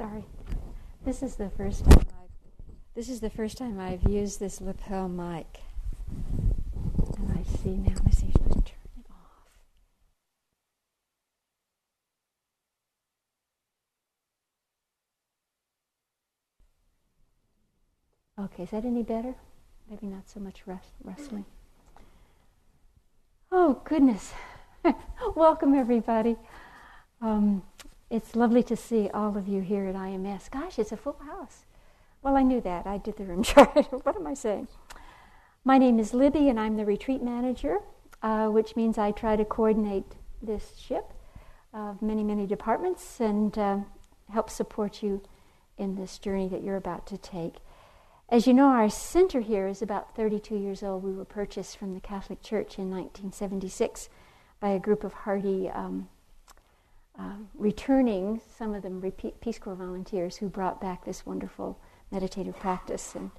Sorry. This is the first time I've this is the first time I've used this lapel mic. And I see now, me see I turn it off. Okay, is that any better? Maybe not so much rustling. Oh, goodness. Welcome, everybody. Um, it's lovely to see all of you here at IMS. Gosh, it's a full house. Well, I knew that. I did the room chart. what am I saying? My name is Libby, and I'm the retreat manager, uh, which means I try to coordinate this ship of many, many departments and uh, help support you in this journey that you're about to take. As you know, our center here is about 32 years old. We were purchased from the Catholic Church in 1976 by a group of hardy, um, uh, returning, some of repeat Peace Corps volunteers who brought back this wonderful meditative practice. And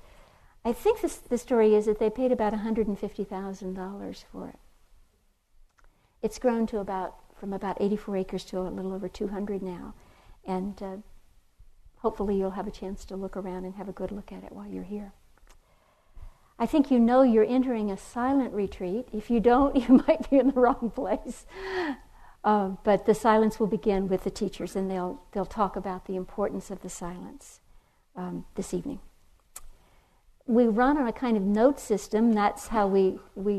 I think this, the story is that they paid about $150,000 for it. It's grown to about from about 84 acres to a little over 200 now, and uh, hopefully you'll have a chance to look around and have a good look at it while you're here. I think you know you're entering a silent retreat. If you don't, you might be in the wrong place. Uh, but the silence will begin with the teachers, and they'll, they'll talk about the importance of the silence um, this evening. We run on a kind of note system. That's how we, we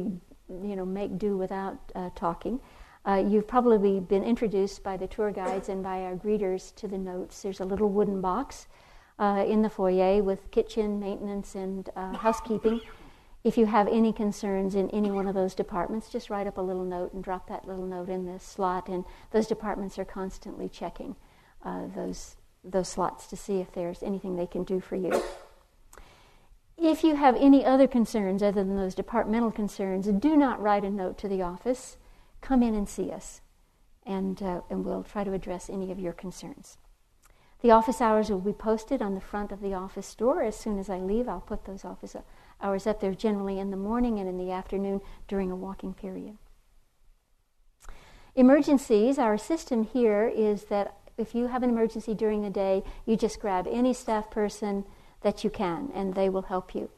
you know, make do without uh, talking. Uh, you've probably been introduced by the tour guides and by our greeters to the notes. There's a little wooden box uh, in the foyer with kitchen, maintenance, and uh, housekeeping. If you have any concerns in any one of those departments, just write up a little note and drop that little note in the slot, and those departments are constantly checking uh, those those slots to see if there's anything they can do for you. If you have any other concerns other than those departmental concerns, do not write a note to the office. Come in and see us, and, uh, and we'll try to address any of your concerns. The office hours will be posted on the front of the office door. As soon as I leave, I'll put those office hours up there, generally in the morning and in the afternoon during a walking period. Emergencies, our system here is that if you have an emergency during the day, you just grab any staff person that you can, and they will help you.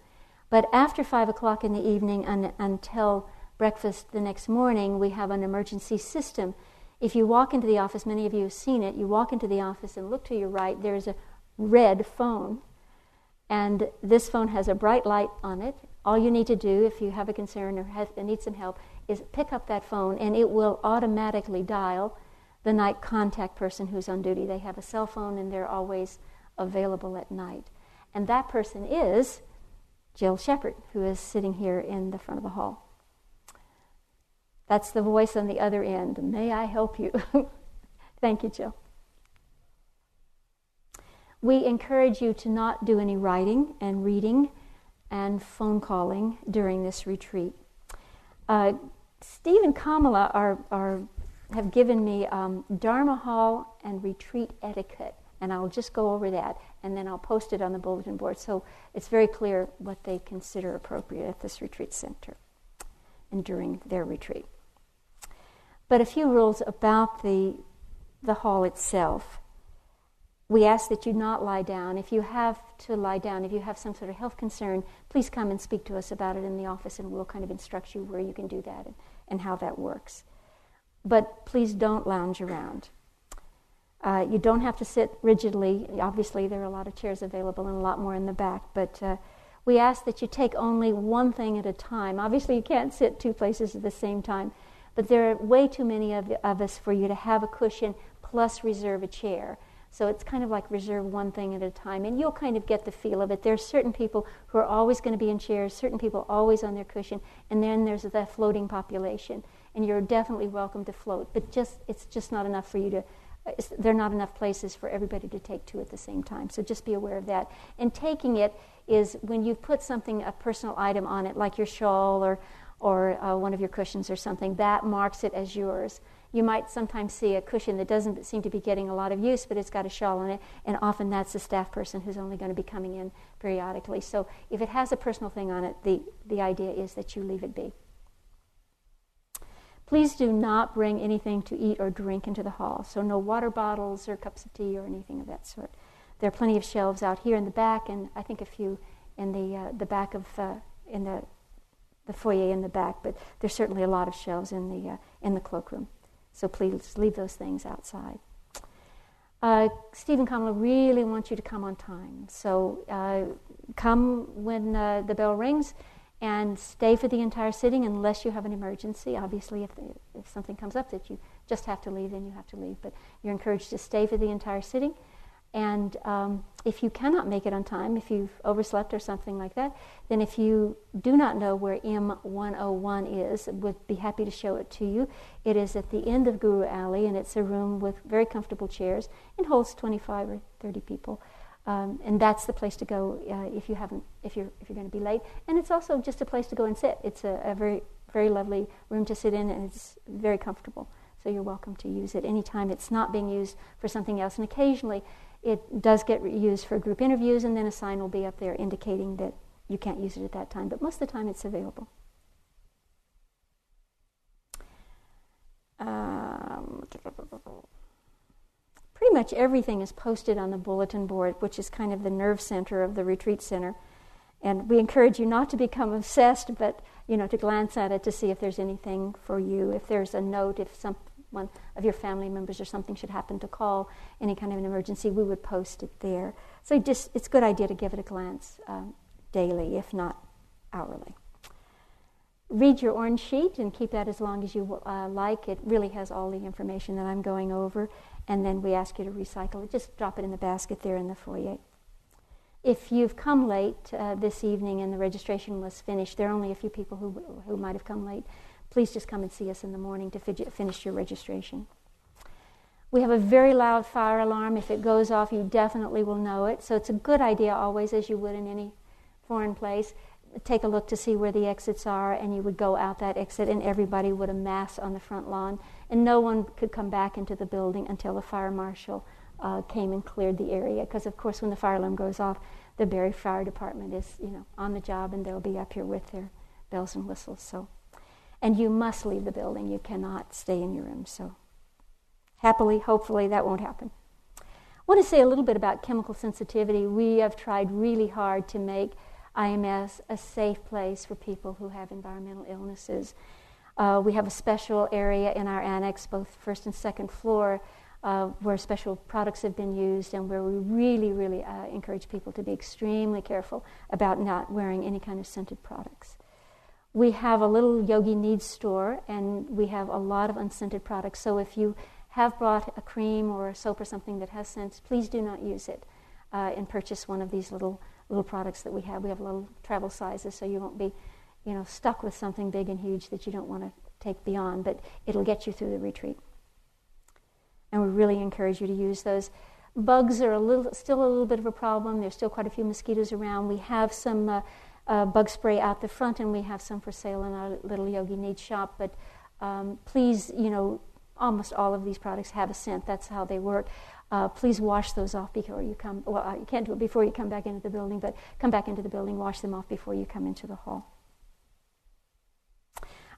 But after 5 o'clock in the evening un- until breakfast the next morning, we have an emergency system. If you walk into the office, many of you have seen it, you walk into the office and look to your right, there's a red phone. And this phone has a bright light on it. All you need to do, if you have a concern or have, need some help, is pick up that phone and it will automatically dial the night contact person who's on duty. They have a cell phone and they're always available at night. And that person is Jill Shepard, who is sitting here in the front of the hall. That's the voice on the other end. May I help you? Thank you, Jill. We encourage you to not do any writing and reading and phone calling during this retreat. Uh, Steve and Kamala are, are have given me um, Dharma Hall and retreat etiquette, and I'll just go over that, and then I'll post it on the bulletin board so it's very clear what they consider appropriate at this retreat center and during their retreat. But a few rules about the, the hall itself. We ask that you not lie down. If you have to lie down, if you have some sort of health concern, please come and speak to us about it in the office, and we'll kind of instruct you where you can do that and, and how that works but please don't lounge around. Uh, you don't have to sit rigidly. Obviously, there are a lot of chairs available and a lot more in the back, but uh, we ask that you take only one thing at a time. Obviously, you can't sit two places at the same time, but there are way too many of, of us for you to have a cushion plus reserve a chair. So it's kind of like reserve one thing at a time, and you'll kind of get the feel of it. There's certain people who are always going to be in chairs, certain people always on their cushion, and then there's the floating population and you're definitely welcome to float. But just it's just not enough for you to. There are not enough places for everybody to take two at the same time. So just be aware of that. And taking it is when you put something, a personal item on it, like your shawl or or uh, one of your cushions or something, that marks it as yours. You might sometimes see a cushion that doesn't seem to be getting a lot of use, but it's got a shawl on it, and often that's the staff person who's only going to be coming in periodically. So if it has a personal thing on it, the, the idea is that you leave it be. Please do not bring anything to eat or drink into the hall. So, no water bottles or cups of tea or anything of that sort. there are plenty of shelves out here in the back, and I think a few in the uh, the back of uh, in the the foyer in the back. But there's certainly a lot of shelves in the uh, in the cloakroom. So please leave those things outside. Uh, and Kamala really wants you to come on time. So uh, come when uh, the bell rings and stay for the entire sitting unless you have an emergency. Obviously, if, if something comes up that you just have to leave, then you have to leave. But you're encouraged to stay for the entire sitting. And um, if you cannot make it on time, if you've overslept or something like that, then if you do not know where M101 is, would be happy to show it to you. It is at the end of Guru Alley, and it's a room with very comfortable chairs and holds 25 or 30 people. Um, and that's the place to go uh, if you haven't, if you're if you're going to be late. And it's also just a place to go and sit. It's a, a very very lovely room to sit in, and it's very comfortable. So you're welcome to use it anytime it's not being used for something else. And occasionally, it does get used for group interviews, and then a sign will be up there indicating that you can't use it at that time. But most of the time, it's available. Um, pretty much everything is posted on the bulletin board, which is kind of the nerve center of the retreat center. And we encourage you not to become obsessed, but you know to glance at it to see if there's anything for you. If there's a note, if some one of your family members or something should happen to call any kind of an emergency, we would post it there. So just it's a good idea to give it a glance um, daily, if not hourly. Read your orange sheet and keep that as long as you uh, like. It really has all the information that I'm going over, and then we ask you to recycle it. Just drop it in the basket there in the foyer. If you've come late uh, this evening and the registration was finished, there are only a few people who, who might have come late please just come and see us in the morning to finish your registration. We have a very loud fire alarm. If it goes off, you definitely will know it. So it's a good idea always, as you would in any foreign place, take a look to see where the exits are, and you would go out that exit, and everybody would amass on the front lawn, and no one could come back into the building until the fire marshal uh, came and cleared the area. Because of course, when the fire alarm goes off, the Barre Fire Department is, you know, on the job, and they'll be up here with their bells and whistles. So and you must leave the building. You cannot stay in your room. So, happily, hopefully, that won't happen. I want to say a little bit about chemical sensitivity. We have tried really hard to make IMS a safe place for people who have environmental illnesses. Uh, we have a special area in our annex, both first and second floor, uh, where special products have been used and where we really, really uh, encourage people to be extremely careful about not wearing any kind of scented products we have a little yogi needs store and we have a lot of unscented products. So if you have brought a cream or a soap or something that has scents, please do not use it uh, and purchase one of these little little products that we have. We have little travel sizes, so you won't be, you know, stuck with something big and huge that you don't want to take beyond. But it'll get you through the retreat, and we really encourage you to use those. Bugs are a little, still a little bit of a problem. There's still quite a few mosquitoes around. We have some. Uh, uh, bug spray out the front, and we have some for sale in our little Yogi Needs shop. But um, please, you know, almost all of these products have a scent. That's how they work. Uh, please wash those off before you come. Well, uh, you can't do it before you come back into the building, but come back into the building, wash them off before you come into the hall.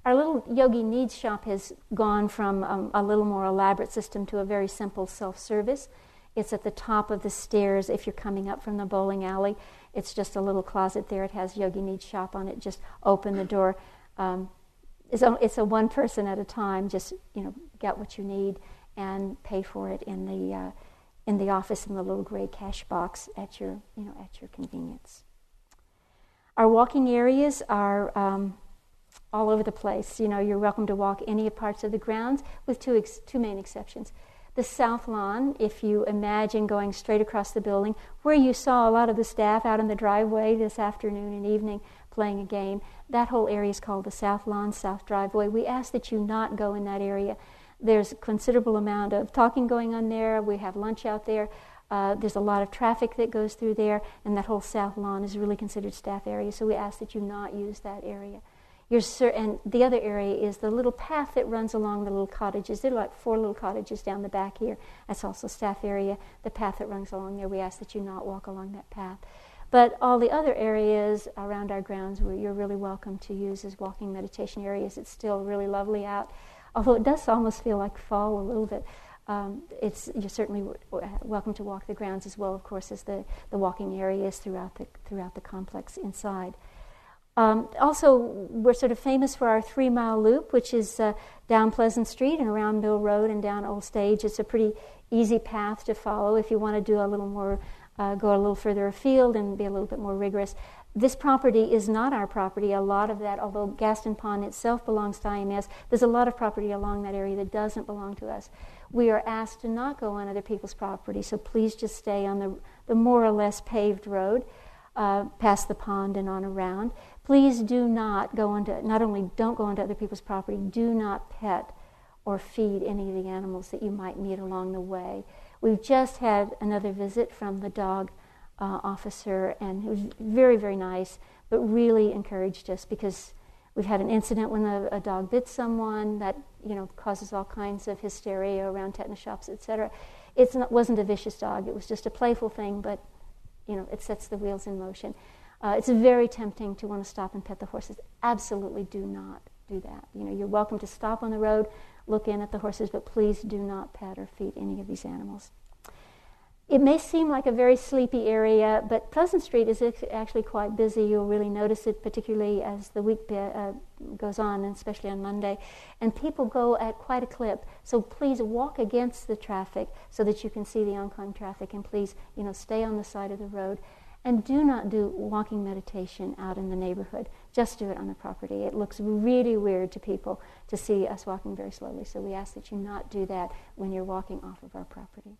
Our little Yogi Needs shop has gone from um, a little more elaborate system to a very simple self service. It's at the top of the stairs if you're coming up from the bowling alley. It's just a little closet there. It has Yogi Needs Shop on it. Just open the door. Um, it's, a, it's a one person at a time. Just you know, get what you need and pay for it in the uh, in the office in the little gray cash box at your you know at your convenience. Our walking areas are um, all over the place. You know, you're welcome to walk any parts of the grounds, with two ex- two main exceptions the south lawn, if you imagine going straight across the building, where you saw a lot of the staff out in the driveway this afternoon and evening playing a game, that whole area is called the south lawn, south driveway. We ask that you not go in that area. There's a considerable amount of talking going on there. We have lunch out there. Uh, there's a lot of traffic that goes through there, and that whole south lawn is really considered staff area. So we ask that you not use that area. You're sur- and the other area is the little path that runs along the little cottages. There are like four little cottages down the back here. That's also staff area. The path that runs along there, we ask that you not walk along that path. But all the other areas around our grounds where you're really welcome to use as walking meditation areas. It's still really lovely out, although it does almost feel like fall a little bit. um, it's you're certainly w- welcome to walk the grounds as well, of course, as the, the walking areas throughout the throughout the complex inside. Um, also, we're sort of famous for our three mile loop, which is uh, down Pleasant Street and around Mill Road and down Old Stage. It's a pretty easy path to follow if you want to do a little more, uh, go a little further afield and be a little bit more rigorous. This property is not our property. A lot of that, although Gaston Pond itself belongs to IMS, there's a lot of property along that area that doesn't belong to us. We are asked to not go on other people's property, so please just stay on the, the more or less paved road uh, past the pond and on around. Please do not go into, not only don't go onto other people's property, do not pet or feed any of the animals that you might meet along the way. We've just had another visit from the dog uh, officer, and he was very, very nice, but really encouraged us because we've had an incident when a, a dog bit someone that you know causes all kinds of hysteria around tetanus shops, etc. It wasn't a vicious dog; it was just a playful thing, but you know it sets the wheels in motion. Uh, it's very tempting to want to stop and pet the horses. Absolutely, do not do that. You know, you're welcome to stop on the road, look in at the horses, but please do not pet or feed any of these animals. It may seem like a very sleepy area, but Pleasant Street is actually quite busy. You'll really notice it, particularly as the week uh, goes on, and especially on Monday. And people go at quite a clip. So please walk against the traffic so that you can see the oncoming traffic, and please, you know, stay on the side of the road. And do not do walking meditation out in the neighborhood. Just do it on the property. It looks really weird to people to see us walking very slowly. So we ask that you not do that when you're walking off of our property.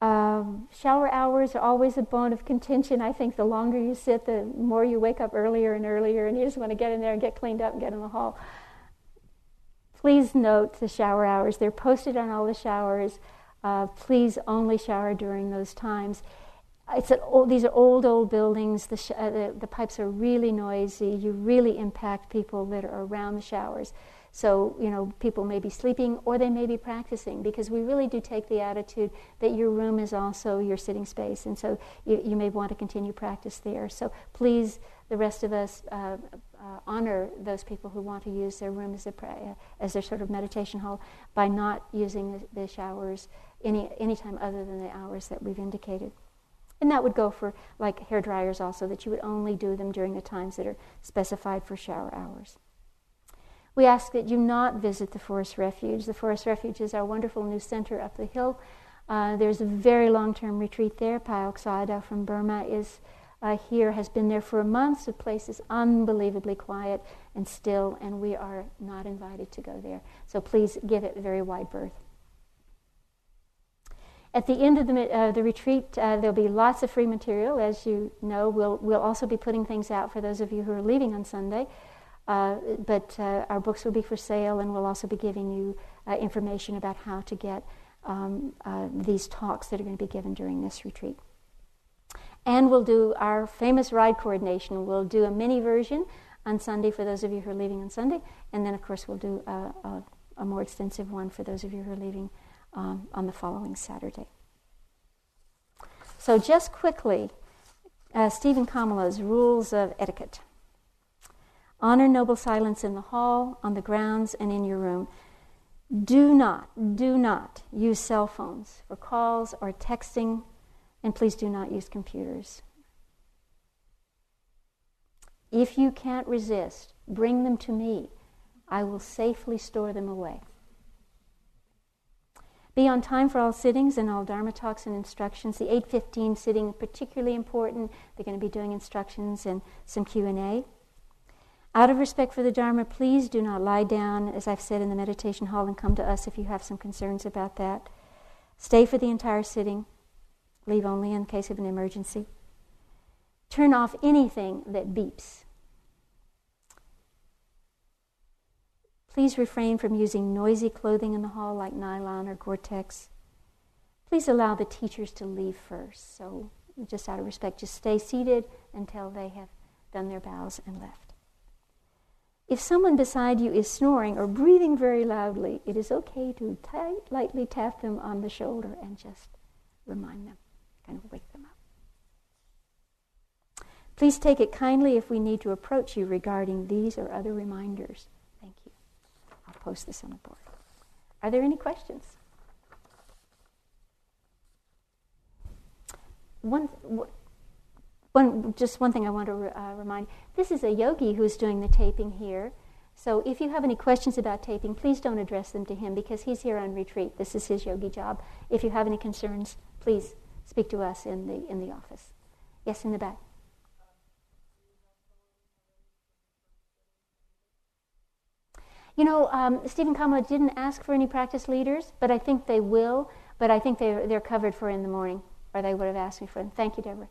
Um, shower hours are always a bone of contention. I think the longer you sit, the more you wake up earlier and earlier, and you just want to get in there and get cleaned up and get in the hall. Please note the shower hours. They're posted on all the showers. Uh, please only shower during those times. It's old, these are old, old buildings. The, sh- uh, the, the pipes are really noisy. You really impact people that are around the showers. So, you know, people may be sleeping or they may be practicing because we really do take the attitude that your room is also your sitting space. And so you, you may want to continue practice there. So please, the rest of us, uh, uh, honor those people who want to use their room as, a pra- as their sort of meditation hall by not using the, the showers any, any time other than the hours that we've indicated. And that would go for like hair dryers also, that you would only do them during the times that are specified for shower hours. We ask that you not visit the Forest Refuge. The Forest Refuge is our wonderful new center up the hill. Uh, there's a very long term retreat there. Pa Auk from Burma is uh, here, has been there for a month. The place is unbelievably quiet and still, and we are not invited to go there. So please give it very wide berth. At the end of the, uh, the retreat, uh, there'll be lots of free material. As you know, we'll, we'll also be putting things out for those of you who are leaving on Sunday. Uh, but uh, our books will be for sale, and we'll also be giving you uh, information about how to get um, these talks that are going to be given during this retreat. And we'll do our famous ride coordination. We'll do a mini version on Sunday for those of you who are leaving on Sunday, and then, of course, we'll do a, a, a more extensive one for those of you who are leaving um, on the following Saturday. So, just quickly, uh, Steve and Kamala's rules of etiquette. Honor noble silence in the hall, on the grounds, and in your room. Do not, do not use cell phones for calls or texting, and please do not use computers. If you can't resist, bring them to me. I will safely store them away. Be on time for all sittings and all Dharma talks and instructions. The 8:15 sitting particularly important. They're going to be doing instructions and some Q&A. Out of respect for the Dharma, please do not lie down, as I've said in the meditation hall, and come to us if you have some concerns about that. Stay for the entire sitting. Leave only in case of an emergency. Turn off anything that beeps. Please refrain from using noisy clothing in the hall like nylon or Gore-Tex. Please allow the teachers to leave first. So, just out of respect, just stay seated until they have done their bows and left. If someone beside you is snoring or breathing very loudly, it is okay to tight, lightly tap them on the shoulder and just remind them, kind of wake them up. Please take it kindly if we need to approach you regarding these or other reminders. Thank you. I'll post this on the board. Are there any questions? One, one, just one thing I want to uh, remind. This is a yogi who's doing the taping here. So if you have any questions about taping, please don't address them to him because he's here on retreat. This is his yogi job. If you have any concerns, please speak to us in the in the office. Yes, in the back. You know, um, Steve and Kamala didn't ask for any practice leaders, but I think they will. But I think they're, they're covered for in the morning, or they would have asked me for them. Thank you, Deborah.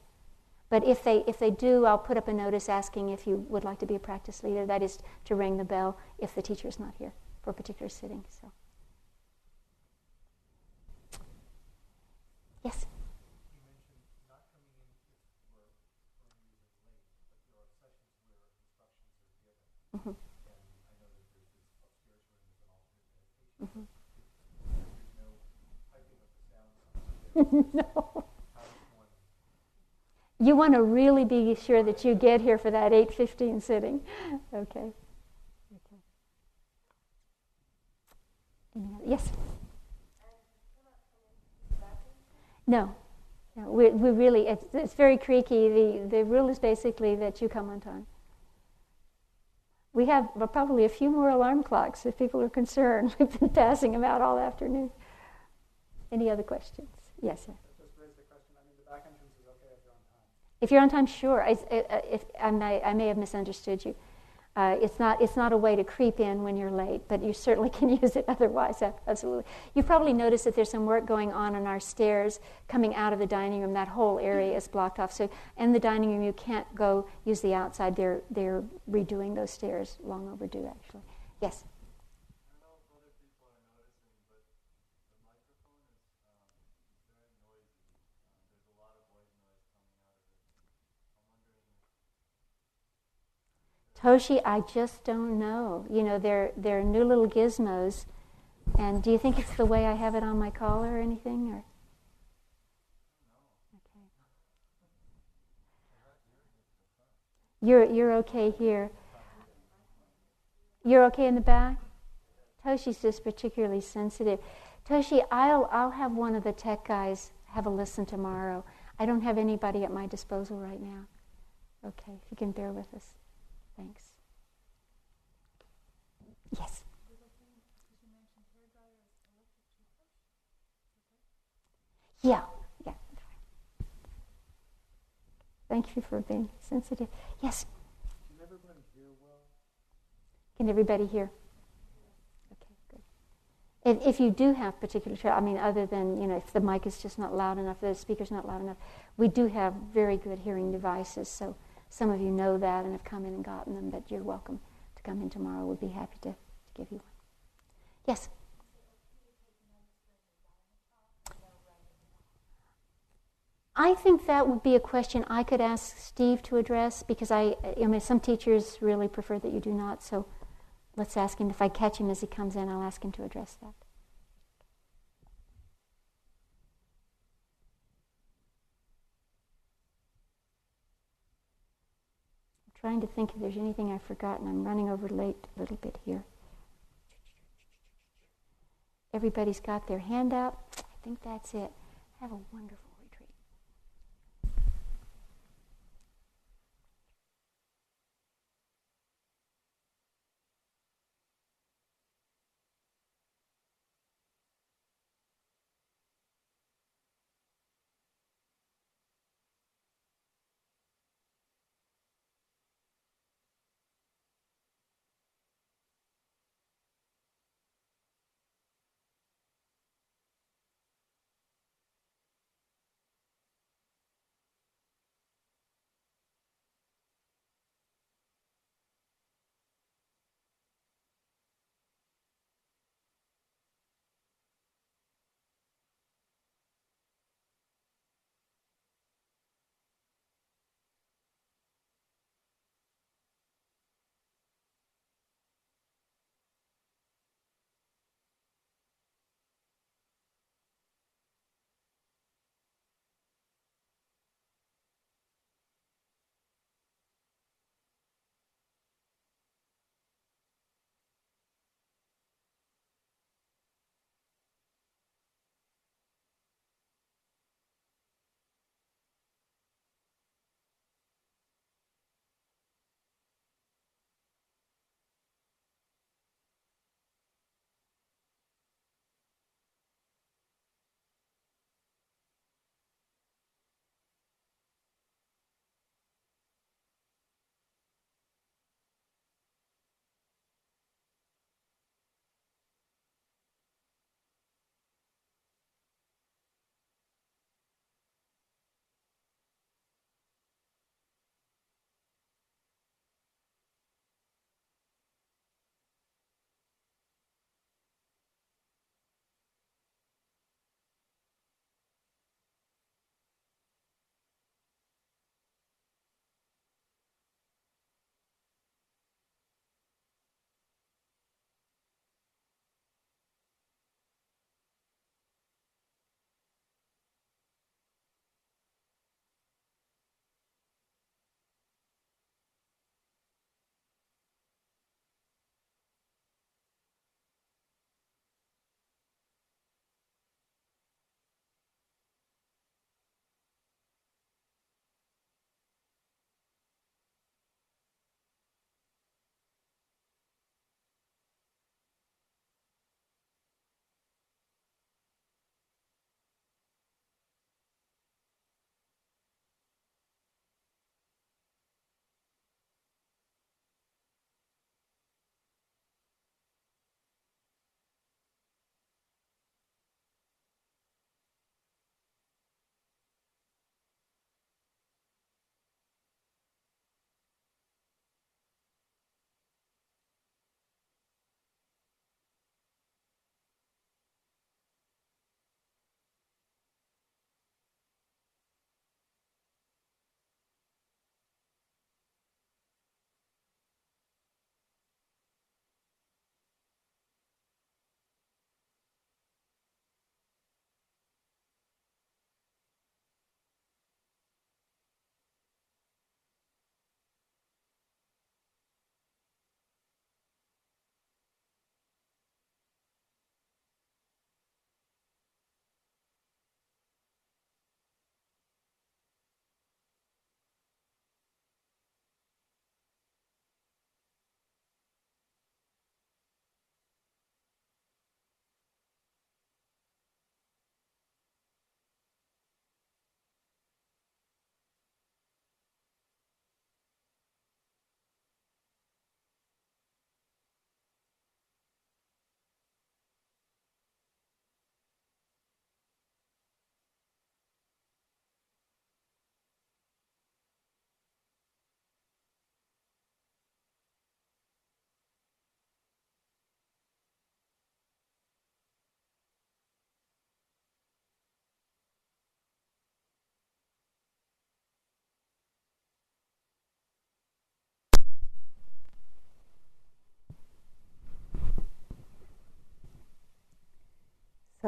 But if they, if they do, I'll put up a notice asking if you would like to be a practice leader. That is to ring the bell if the teacher is not here for a particular sitting. So. Yes? Mm-hmm. Mm-hmm. no. You want to really be sure that you get here for that 8:15 sitting. Okay. okay. Yes. No. No, we, we really, it's, it's very creaky. The, the rule is basically that you come on time. We have probably a few more alarm clocks if people are concerned. We've been passing them out all afternoon. Any other questions? Yes, sir. If you're on time, sure. I, if, I, may, I may have misunderstood you. Uh, it's, not, it's not a way to creep in when you're late, but you certainly can use it otherwise, absolutely. You've probably noticed that there's some work going on on our stairs coming out of the dining room. That whole area is blocked off. So in the dining room, you can't go use the outside. They're, they're redoing those stairs, long overdue, actually. Yes? Toshi, I just don't know. You know, they're, they're new little gizmos. And do you think it's the way I have it on my collar or anything? Or? Okay. You're, you're okay here. You're okay in the back? Toshi's just particularly sensitive. Toshi, I'll, I'll have one of the tech guys have a listen tomorrow. I don't have anybody at my disposal right now. Okay, if you can bear with us. Thanks. Yes. Yeah, yeah. Thank you for being sensitive. Yes. Can everybody hear well? Can everybody hear? Okay, good. If, if you do have particular, I mean, other than, you know, if the mic is just not loud enough, the speaker's not loud enough, we do have very good hearing devices, so some of you know that and have come in and gotten them, but you're welcome to come in tomorrow. We'll be happy to, to give you one. Yes? I think that would be a question I could ask Steve to address because I, I mean, some teachers really prefer that you do not. So let's ask him. If I catch him as he comes in, I'll ask him to address that. Trying to think if there's anything I've forgotten. I'm running over late a little bit here. Everybody's got their hand out. I think that's it. Have a wonderful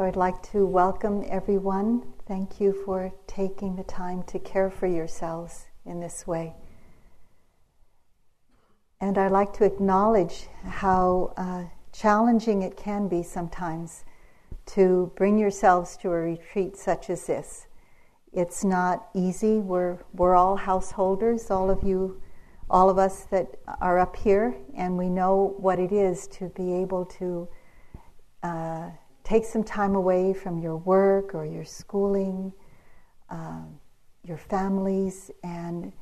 So I'd like to welcome everyone. Thank you for taking the time to care for yourselves in this way. And I'd like to acknowledge how uh, challenging it can be sometimes to bring yourselves to a retreat such as this. It's not easy. We're, we're all householders, all of you, all of us that are up here, and we know what it is to be able to uh, take some time away from your work or your schooling, uh, your families, and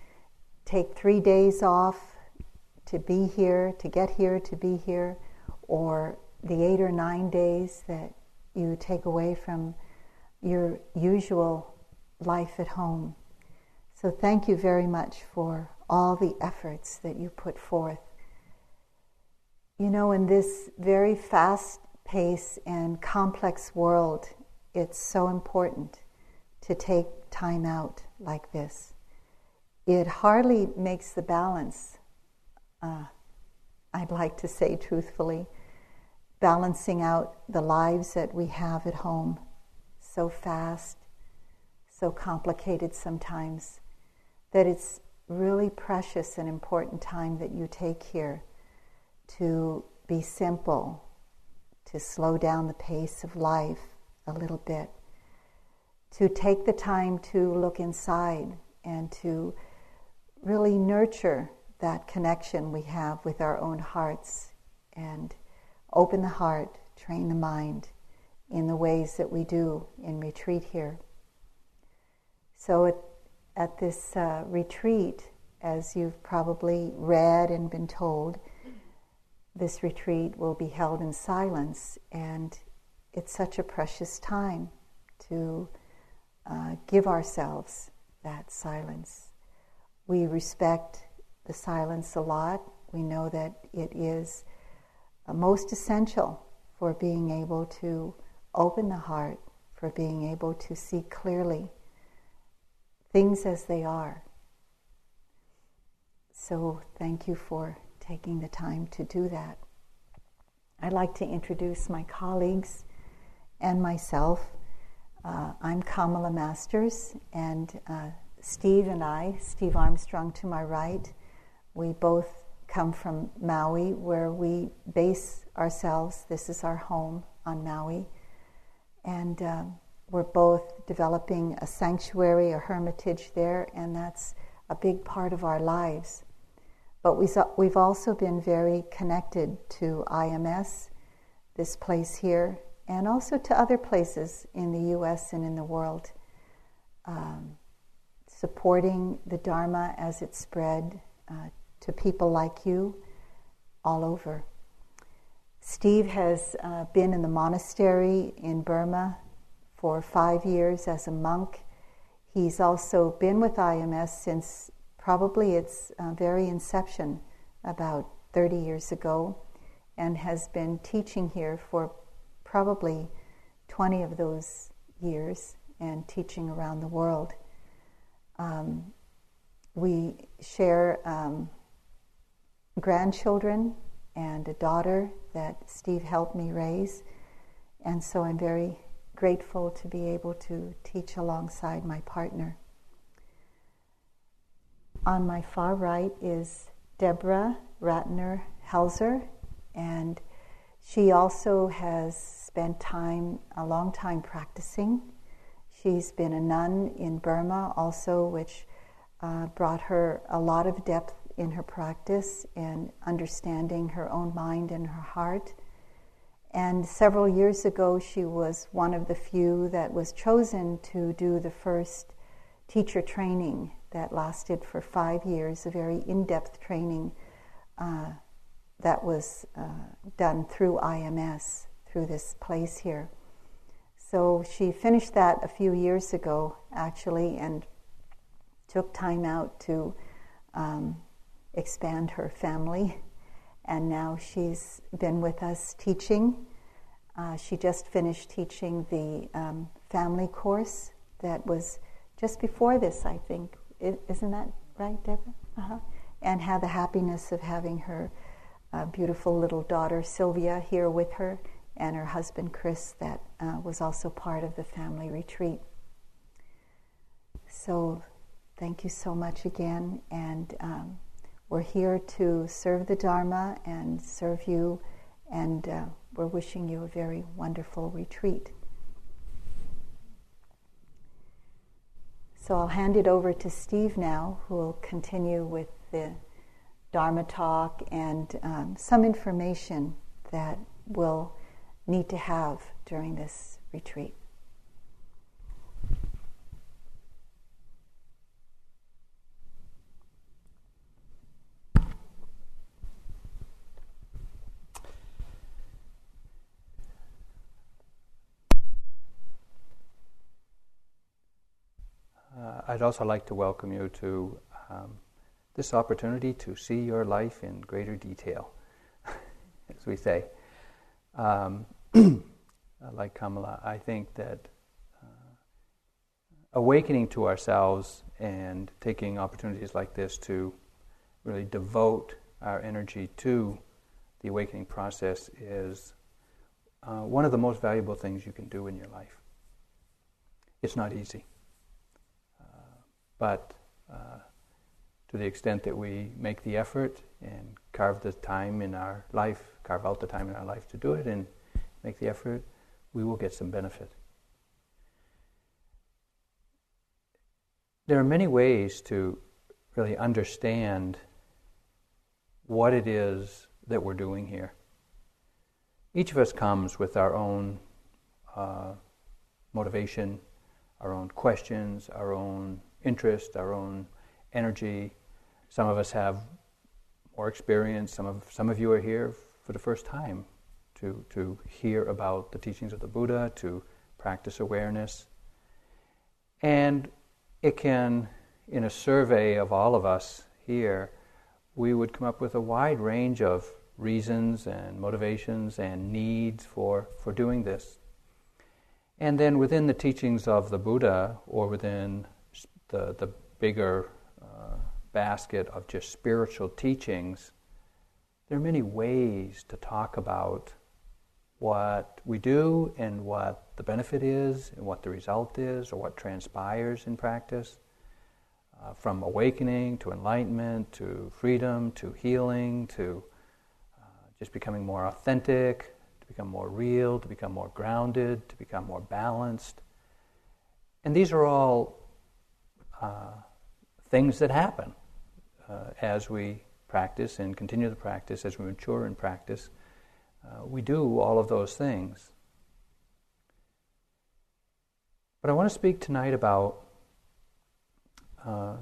take three days off to be here, to get here, to be here, or the eight or nine days that you take away from your usual life at home. So, thank you very much for all the efforts that you put forth. You know, in this very fast pace and complex world, it's so important to take time out like this. It hardly makes the balance, uh, I'd like to say truthfully, balancing out the lives that we have at home so fast, so complicated sometimes, that it's really precious and important time that you take here to be simple to slow down the pace of life a little bit, to take the time to look inside and to really nurture that connection we have with our own hearts and open the heart, train the mind in the ways that we do in retreat here. So, at, at this uh, retreat, as you've probably read and been told, this retreat will be held in silence, and it's such a precious time to uh, give ourselves that silence. We respect the silence a lot. We know that it is uh, most essential for being able to open the heart, for being able to see clearly things as they are. So, thank you for taking the time to do that. I'd like to introduce my colleagues and myself. Uh, I'm Kamala Masters, and uh, Steve and I, Steve Armstrong to my right, we both come from Maui, where we base ourselves. This is our home on Maui. And uh, we're both developing a sanctuary, a hermitage there, and that's a big part of our lives. But we've also been very connected to IMS, this place here, and also to other places in the US and in the world, um, supporting the Dharma as it spread uh, to people like you all over. Steve has uh, been in the monastery in Burma for five years as a monk. He's also been with IMS since probably its uh, very inception about 30 years ago and has been teaching here for probably 20 of those years and teaching around the world. Um, we share um, grandchildren and a daughter that Steve helped me raise, and so I'm very grateful to be able to teach alongside my partner. On my far right is Deborah Ratner Helzer, and she also has spent time, a long time practicing. She's been a nun in Burma also, which uh, brought her a lot of depth in her practice and understanding her own mind and her heart. And several years ago, she was one of the few that was chosen to do the first teacher training that lasted for five years, a very in depth training uh, that was uh, done through IMS, through this place here. So she finished that a few years ago, actually, and took time out to um, expand her family. And now she's been with us teaching. Uh, she just finished teaching the um, family course that was just before this, I think, isn't that right, Deborah? Uh-huh. And had the happiness of having her uh, beautiful little daughter Sylvia here with her, and her husband Chris, that uh, was also part of the family retreat. So, thank you so much again, and um, we're here to serve the Dharma and serve you, and uh, we're wishing you a very wonderful retreat. So I'll hand it over to Steve now, who will continue with the Dharma talk and um, some information that we'll need to have during this retreat. Uh, I'd also like to welcome you to um, this opportunity to see your life in greater detail, as we say. Um, like Kamala, I think that uh, awakening to ourselves and taking opportunities like this to really devote our energy to the awakening process is uh, one of the most valuable things you can do in your life. It's not easy. But uh, to the extent that we make the effort and carve the time in our life, carve out the time in our life to do it and make the effort, we will get some benefit. There are many ways to really understand what it is that we're doing here. Each of us comes with our own uh, motivation, our own questions, our own interest, our own energy. Some of us have more experience. Some of some of you are here for the first time to to hear about the teachings of the Buddha, to practice awareness. And it can, in a survey of all of us here, we would come up with a wide range of reasons and motivations and needs for, for doing this. And then within the teachings of the Buddha, or within the, the bigger uh, basket of just spiritual teachings, there are many ways to talk about what we do and what the benefit is and what the result is or what transpires in practice. Uh, from awakening to enlightenment to freedom to healing to uh, just becoming more authentic, to become more real, to become more grounded, to become more balanced. And these are all uh, things that happen uh, as we practice and continue to practice, as we mature in practice. Uh, we do all of those things. But I want to speak tonight about uh,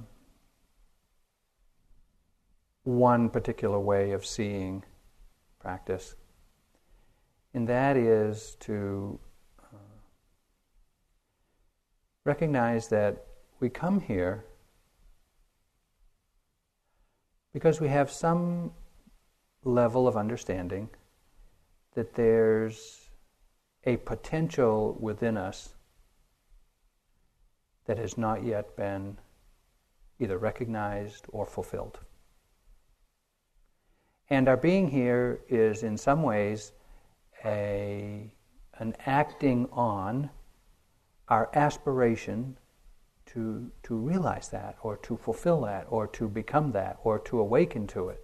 one particular way of seeing practice, and that is to uh, recognize that we come here because we have some level of understanding that there's a potential within us that has not yet been either recognized or fulfilled. And our being here is, in some ways, a, an acting on our aspiration to, to realize that, or to fulfill that, or to become that, or to awaken to it.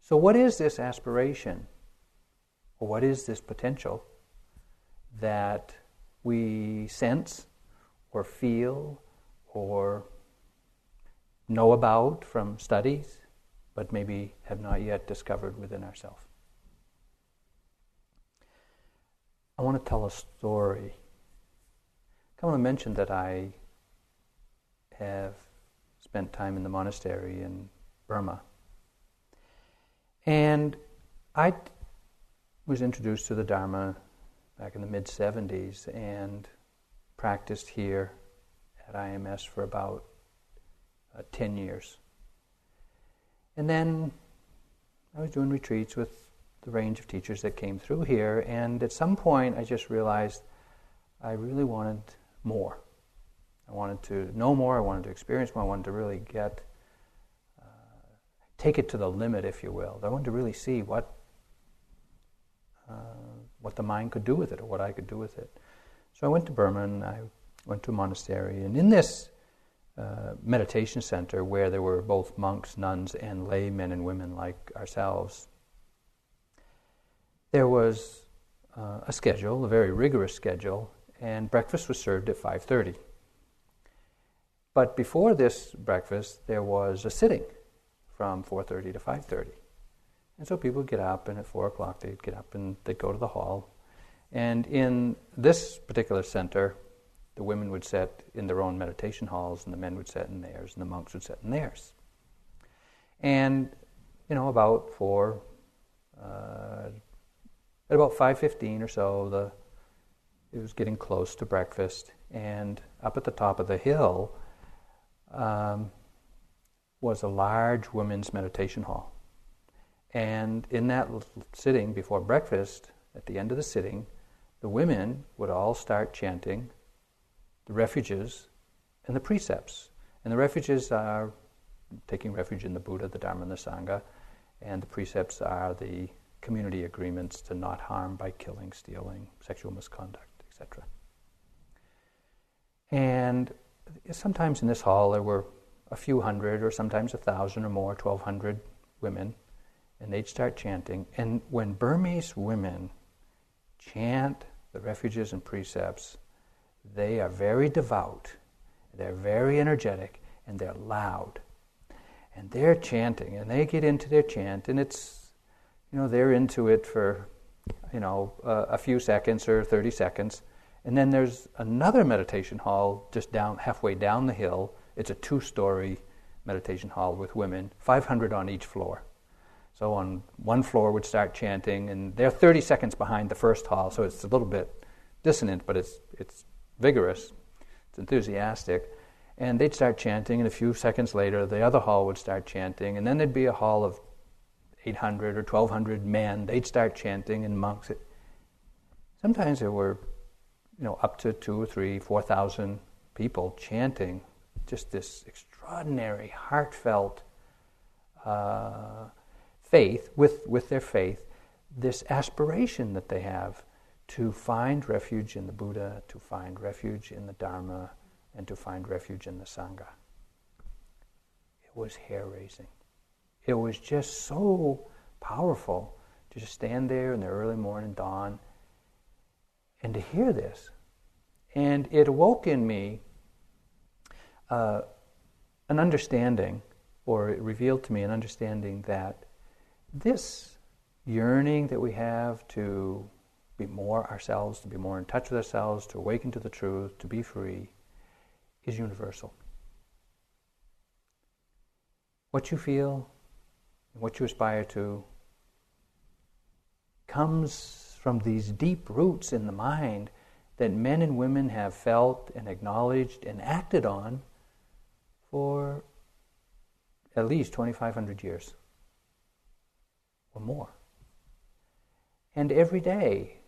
So, what is this aspiration, or what is this potential that we sense, or feel, or know about from studies, but maybe have not yet discovered within ourselves? I want to tell a story I want to mention that I have spent time in the monastery in Burma. And I was introduced to the Dharma back in the mid 70s and practiced here at IMS for about uh, 10 years. And then I was doing retreats with the range of teachers that came through here, and at some point I just realized I really wanted more. I wanted to know more, I wanted to experience more, I wanted to really get, uh, take it to the limit, if you will. I wanted to really see what, uh, what the mind could do with it or what I could do with it. So I went to Burma and I went to a monastery. And in this uh, meditation center where there were both monks, nuns, and lay men and women like ourselves, there was uh, a schedule, a very rigorous schedule, and breakfast was served at 5:30. But before this breakfast, there was a sitting from 4:30 to 5:30, and so people would get up, and at four o'clock they'd get up and they'd go to the hall. And in this particular center, the women would sit in their own meditation halls, and the men would sit in theirs, and the monks would sit in theirs. And you know, about four, uh, at about five fifteen or so, the it was getting close to breakfast, and up at the top of the hill um, was a large women's meditation hall. And in that sitting before breakfast, at the end of the sitting, the women would all start chanting the refuges and the precepts. And the refuges are taking refuge in the Buddha, the Dharma, and the Sangha, and the precepts are the community agreements to not harm by killing, stealing, sexual misconduct etc. And sometimes in this hall there were a few hundred, or sometimes a thousand or more, 1,200 women, and they'd start chanting. And when Burmese women chant the refuges and precepts, they are very devout, they're very energetic, and they're loud. And they're chanting, and they get into their chant, and it's, you know, they're into it for, you know, uh, a few seconds or 30 seconds, and then there's another meditation hall just down halfway down the hill. It's a two-story meditation hall with women, 500 on each floor. So on one floor would start chanting, and they're 30 seconds behind the first hall, so it's a little bit dissonant, but it's it's vigorous, it's enthusiastic. And they'd start chanting, and a few seconds later, the other hall would start chanting, and then there'd be a hall of 800 or 1,200 men. They'd start chanting, and monks. Sometimes there were you know, up to two or three, four thousand people chanting just this extraordinary, heartfelt uh, faith with, with their faith, this aspiration that they have to find refuge in the Buddha, to find refuge in the Dharma, and to find refuge in the Sangha. It was hair raising. It was just so powerful to just stand there in the early morning dawn and to hear this. And it awoke in me uh, an understanding, or it revealed to me an understanding that this yearning that we have to be more ourselves, to be more in touch with ourselves, to awaken to the truth, to be free, is universal. What you feel, and what you aspire to, comes from these deep roots in the mind that men and women have felt and acknowledged and acted on for at least 2,500 years or more. And every day,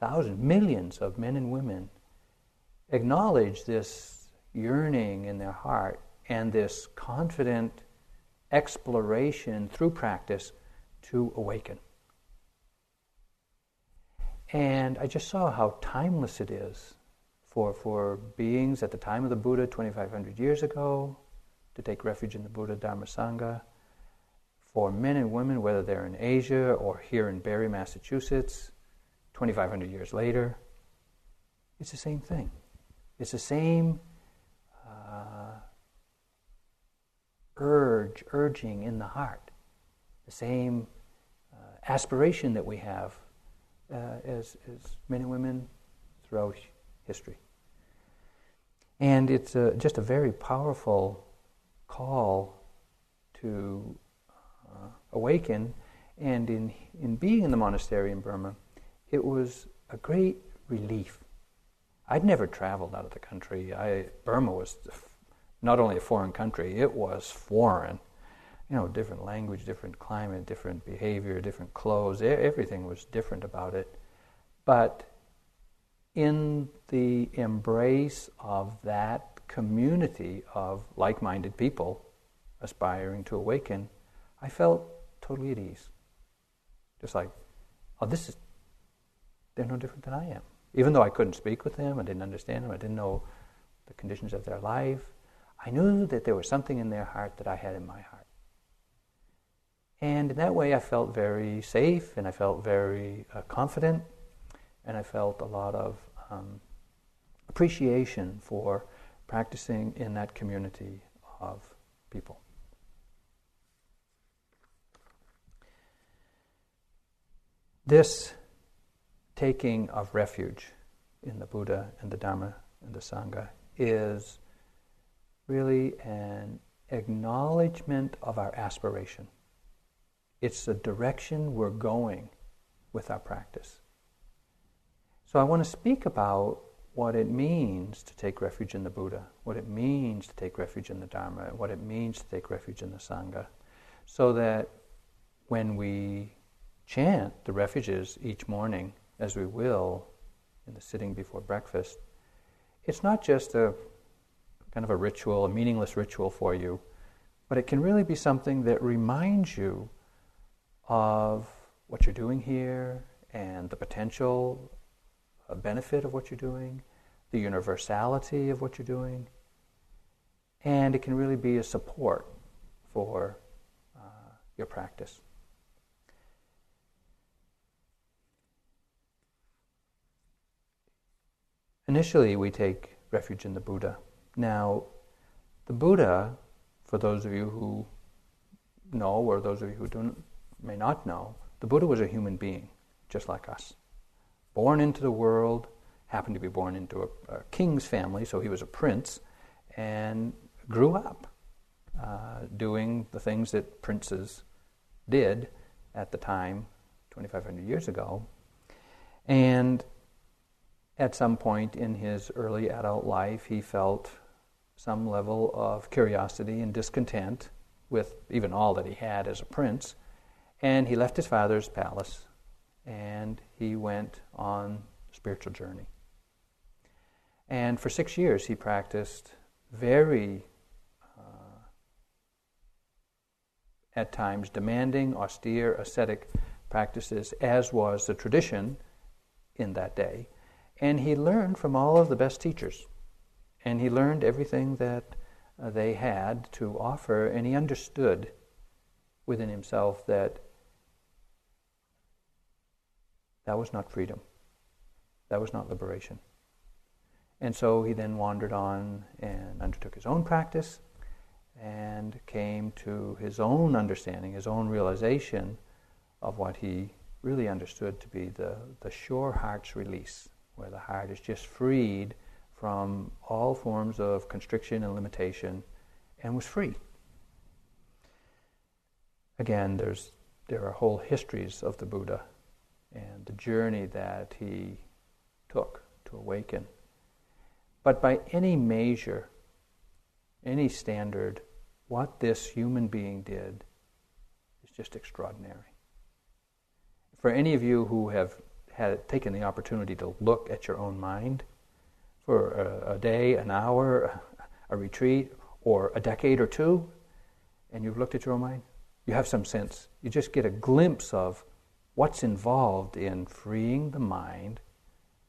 thousands, millions of men and women acknowledge this yearning in their heart and this confident exploration through practice to awaken. And I just saw how timeless it is for, for beings at the time of the Buddha 2,500 years ago to take refuge in the Buddha Dharma Sangha, for men and women, whether they're in Asia or here in Barre, Massachusetts, 2,500 years later. It's the same thing. It's the same uh, urge, urging in the heart, the same uh, aspiration that we have uh, as, as men and women throughout history. And it's a, just a very powerful call to uh, awaken. And in, in being in the monastery in Burma, it was a great relief. I'd never traveled out of the country. I, Burma was not only a foreign country, it was foreign you know, different language, different climate, different behavior, different clothes. Everything was different about it. But in the embrace of that community of like minded people aspiring to awaken, I felt totally at ease. Just like, oh, this is, they're no different than I am. Even though I couldn't speak with them, I didn't understand them, I didn't know the conditions of their life, I knew that there was something in their heart that I had in my heart. And in that way, I felt very safe and I felt very uh, confident and I felt a lot of um, appreciation for practicing in that community of people. This taking of refuge in the Buddha and the Dharma and the Sangha is really an acknowledgement of our aspiration. It's the direction we're going with our practice. So I want to speak about what it means to take refuge in the Buddha, what it means to take refuge in the Dharma, what it means to take refuge in the Sangha, so that when we chant the refuges each morning, as we will in the sitting before breakfast, it's not just a kind of a ritual, a meaningless ritual for you, but it can really be something that reminds you of what you're doing here and the potential benefit of what you're doing, the universality of what you're doing, and it can really be a support for uh, your practice. Initially, we take refuge in the Buddha. Now, the Buddha, for those of you who know, or those of you who don't, may not know, the Buddha was a human being, just like us born into the world, happened to be born into a, a king's family, so he was a prince, and grew up uh, doing the things that princes did at the time, 2,500 years ago. And at some point in his early adult life, he felt some level of curiosity and discontent with even all that he had as a prince. And he left his father's palace and he went on a spiritual journey. And for six years, he practiced very, uh, at times, demanding, austere, ascetic practices, as was the tradition in that day. And he learned from all of the best teachers. And he learned everything that uh, they had to offer, and he understood within himself that that was not freedom. That was not liberation. And so he then wandered on and undertook his own practice and came to his own understanding, his own realization of what he really understood to be the, the sure heart's release, where the heart is just freed from all forms of constriction and limitation and was free. Again, there's, there are whole histories of the Buddha and the journey that he took to awaken. But by any measure, any standard, what this human being did is just extraordinary. For any of you who have had taken the opportunity to look at your own mind for a, a day, an hour, a retreat, or a decade or two, and you've looked at your own mind, you have some sense. You just get a glimpse of what's involved in freeing the mind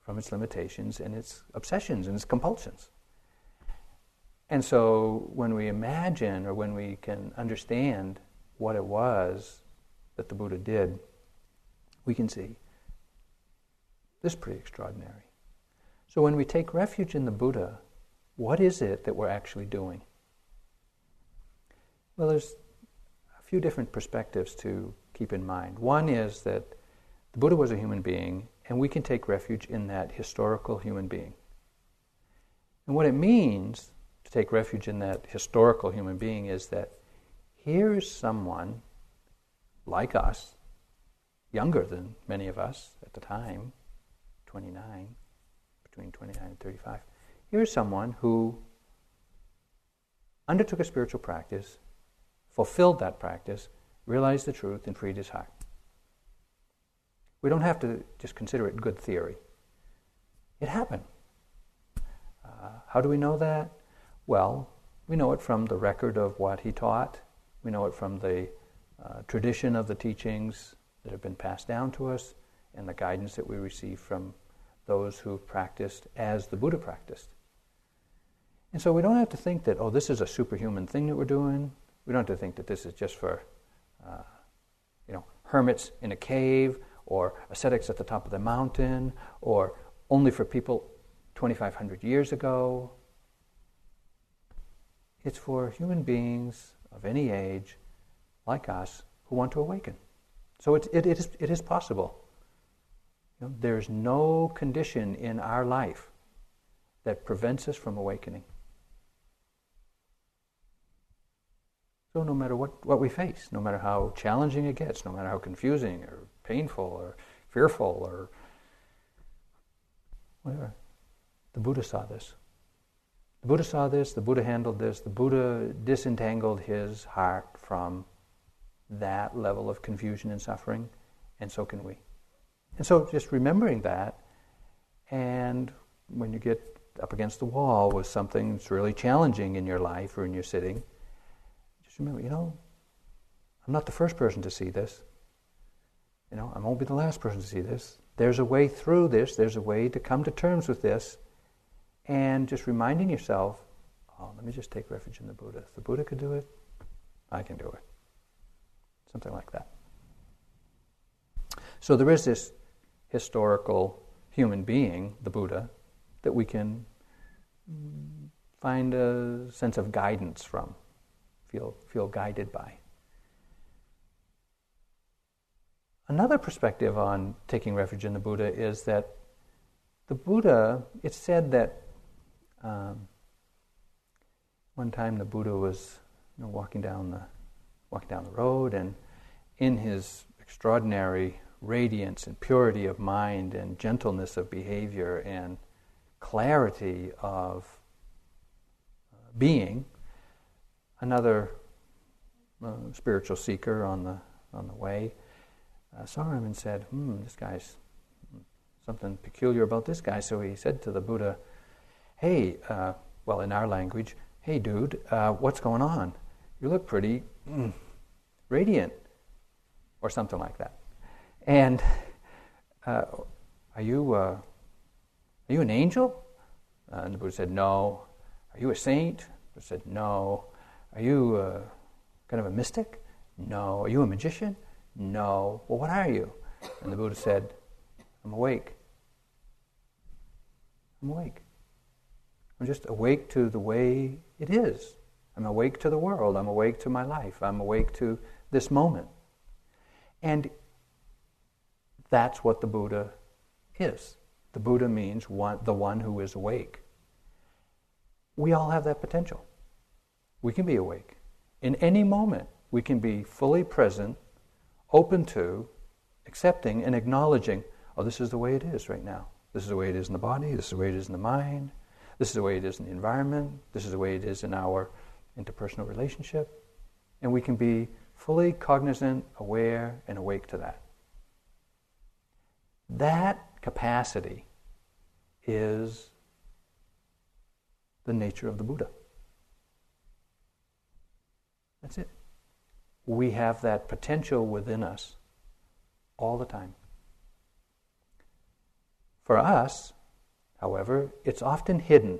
from its limitations and its obsessions and its compulsions. And so when we imagine or when we can understand what it was that the Buddha did, we can see this is pretty extraordinary. So when we take refuge in the Buddha, what is it that we're actually doing? Well, there's a few different perspectives to keep in mind. One is that the Buddha was a human being, and we can take refuge in that historical human being. And what it means to take refuge in that historical human being is that here is someone like us, younger than many of us at the time, 29, between 29 and 35. Here's someone who undertook a spiritual practice, fulfilled that practice, realized the truth, and freed his heart. We don't have to just consider it good theory. It happened. Uh, how do we know that? Well, we know it from the record of what he taught. We know it from the uh, tradition of the teachings that have been passed down to us. and the guidance that we receive from those who've practiced as the Buddha practiced. And so we don't have to think that, oh, this is a superhuman thing that we're doing. We don't have to think that this is just for, you know, hermits in a cave or ascetics at the top of the mountain or only for people 2,500 years ago. It's for human beings of any age, like us, who want to awaken. So it, it, it, is, it is possible. You know, there's no condition in our life that prevents us from awakening. So, no matter what, what we face, no matter how challenging it gets, no matter how confusing or painful or fearful or whatever, the Buddha saw this. The Buddha saw this, the Buddha handled this, the Buddha disentangled his heart from that level of confusion and suffering, and so can we. And so, just remembering that, and when you get up against the wall with something that's really challenging in your life or in your sitting, just remember, you know, I'm not the first person to see this. You know, I won't be the last person to see this. There's a way through this, there's a way to come to terms with this. And just reminding yourself, oh, let me just take refuge in the Buddha. If the Buddha could do it, I can do it. Something like that. So there is this historical human being, the Buddha, that we can find a sense of guidance from feel, feel guided by. Another perspective on taking refuge in the Buddha is that the Buddha, it's said that um, one time the Buddha was you know, walking down the walking down the road, and in his extraordinary radiance and purity of mind and gentleness of behavior and clarity of uh, being, another uh, spiritual seeker on the, on the way uh, saw him and said, Hmm, this guy's something peculiar about this guy. So he said to the Buddha, Hey, uh, well, in our language, hey, dude, uh, what's going on? You look pretty mm, radiant, or something like that. And uh, are you uh, are you an angel? and the Buddha said, No. Are you a saint? The Buddha said, No. Are you uh, kind of a mystic? No. Are you a magician? No. Well, what are you? And the Buddha said, I'm awake. I'm awake. I'm just awake to the way it is. I'm awake to the world. I'm awake to my life. I'm awake to this moment. And that's what the Buddha is. The Buddha means one, the one who is awake. We all have that potential. We can be awake. In any moment, we can be fully present, open to, accepting, and acknowledging oh, this is the way it is right now. This is the way it is in the body, this is the way it is in the mind, this is the way it is in the environment, this is the way it is in our interpersonal relationship. And we can be fully cognizant, aware, and awake to that. That capacity is the nature of the Buddha. That's it. We have that potential within us all the time. For us, however, it's often hidden,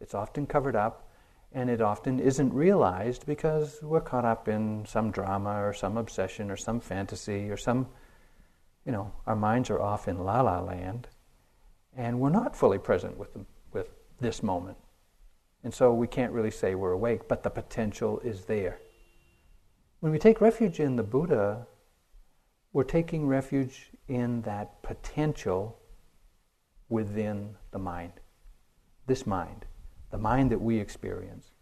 it's often covered up, and it often isn't realized because we're caught up in some drama or some obsession or some fantasy or some, you know, our minds are off in la la land, and we're not fully present with, with this moment. And so we can't really say we're awake, but the potential is there. When we take refuge in the Buddha, we're taking refuge in that potential within the mind. This mind, the mind that we experience.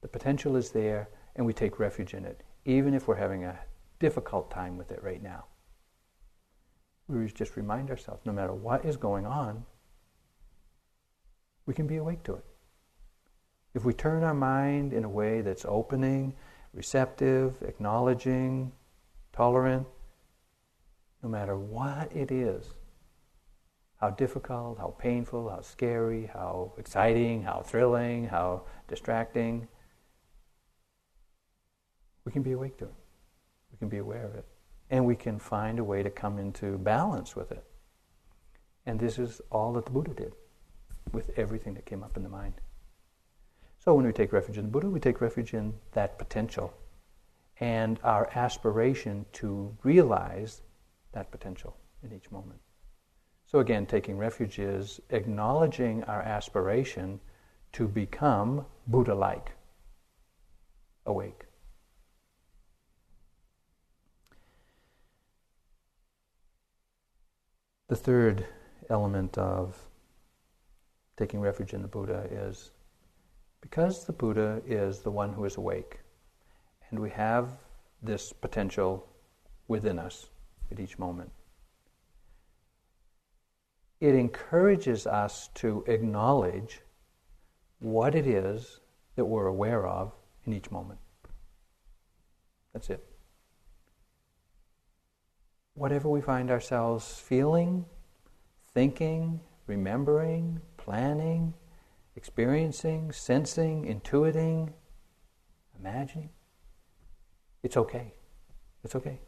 The potential is there, and we take refuge in it, even if we're having a difficult time with it right now. We just remind ourselves no matter what is going on, we can be awake to it. If we turn our mind in a way that's opening receptive, acknowledging, tolerant, no matter what it is how difficult, how painful, how scary, how exciting, how thrilling, how distracting we can be awake to it. We can be aware of it. and we can find a way to come into balance with it. And this is all that the Buddha did with everything that came up in the mind. So when we take refuge in the Buddha, we take refuge in that potential and our aspiration to realize that potential in each moment. So again, taking refuge is acknowledging our aspiration to become Buddha like, awake. The third element of taking refuge in the Buddha is because the Buddha is the one who is awake, and we have this potential within us at each moment, it encourages us to acknowledge what it is that we're aware of in each moment. That's it. Whatever we find ourselves feeling, thinking, remembering, planning, experiencing, sensing, intuiting, imagining, it's okay. It's okay.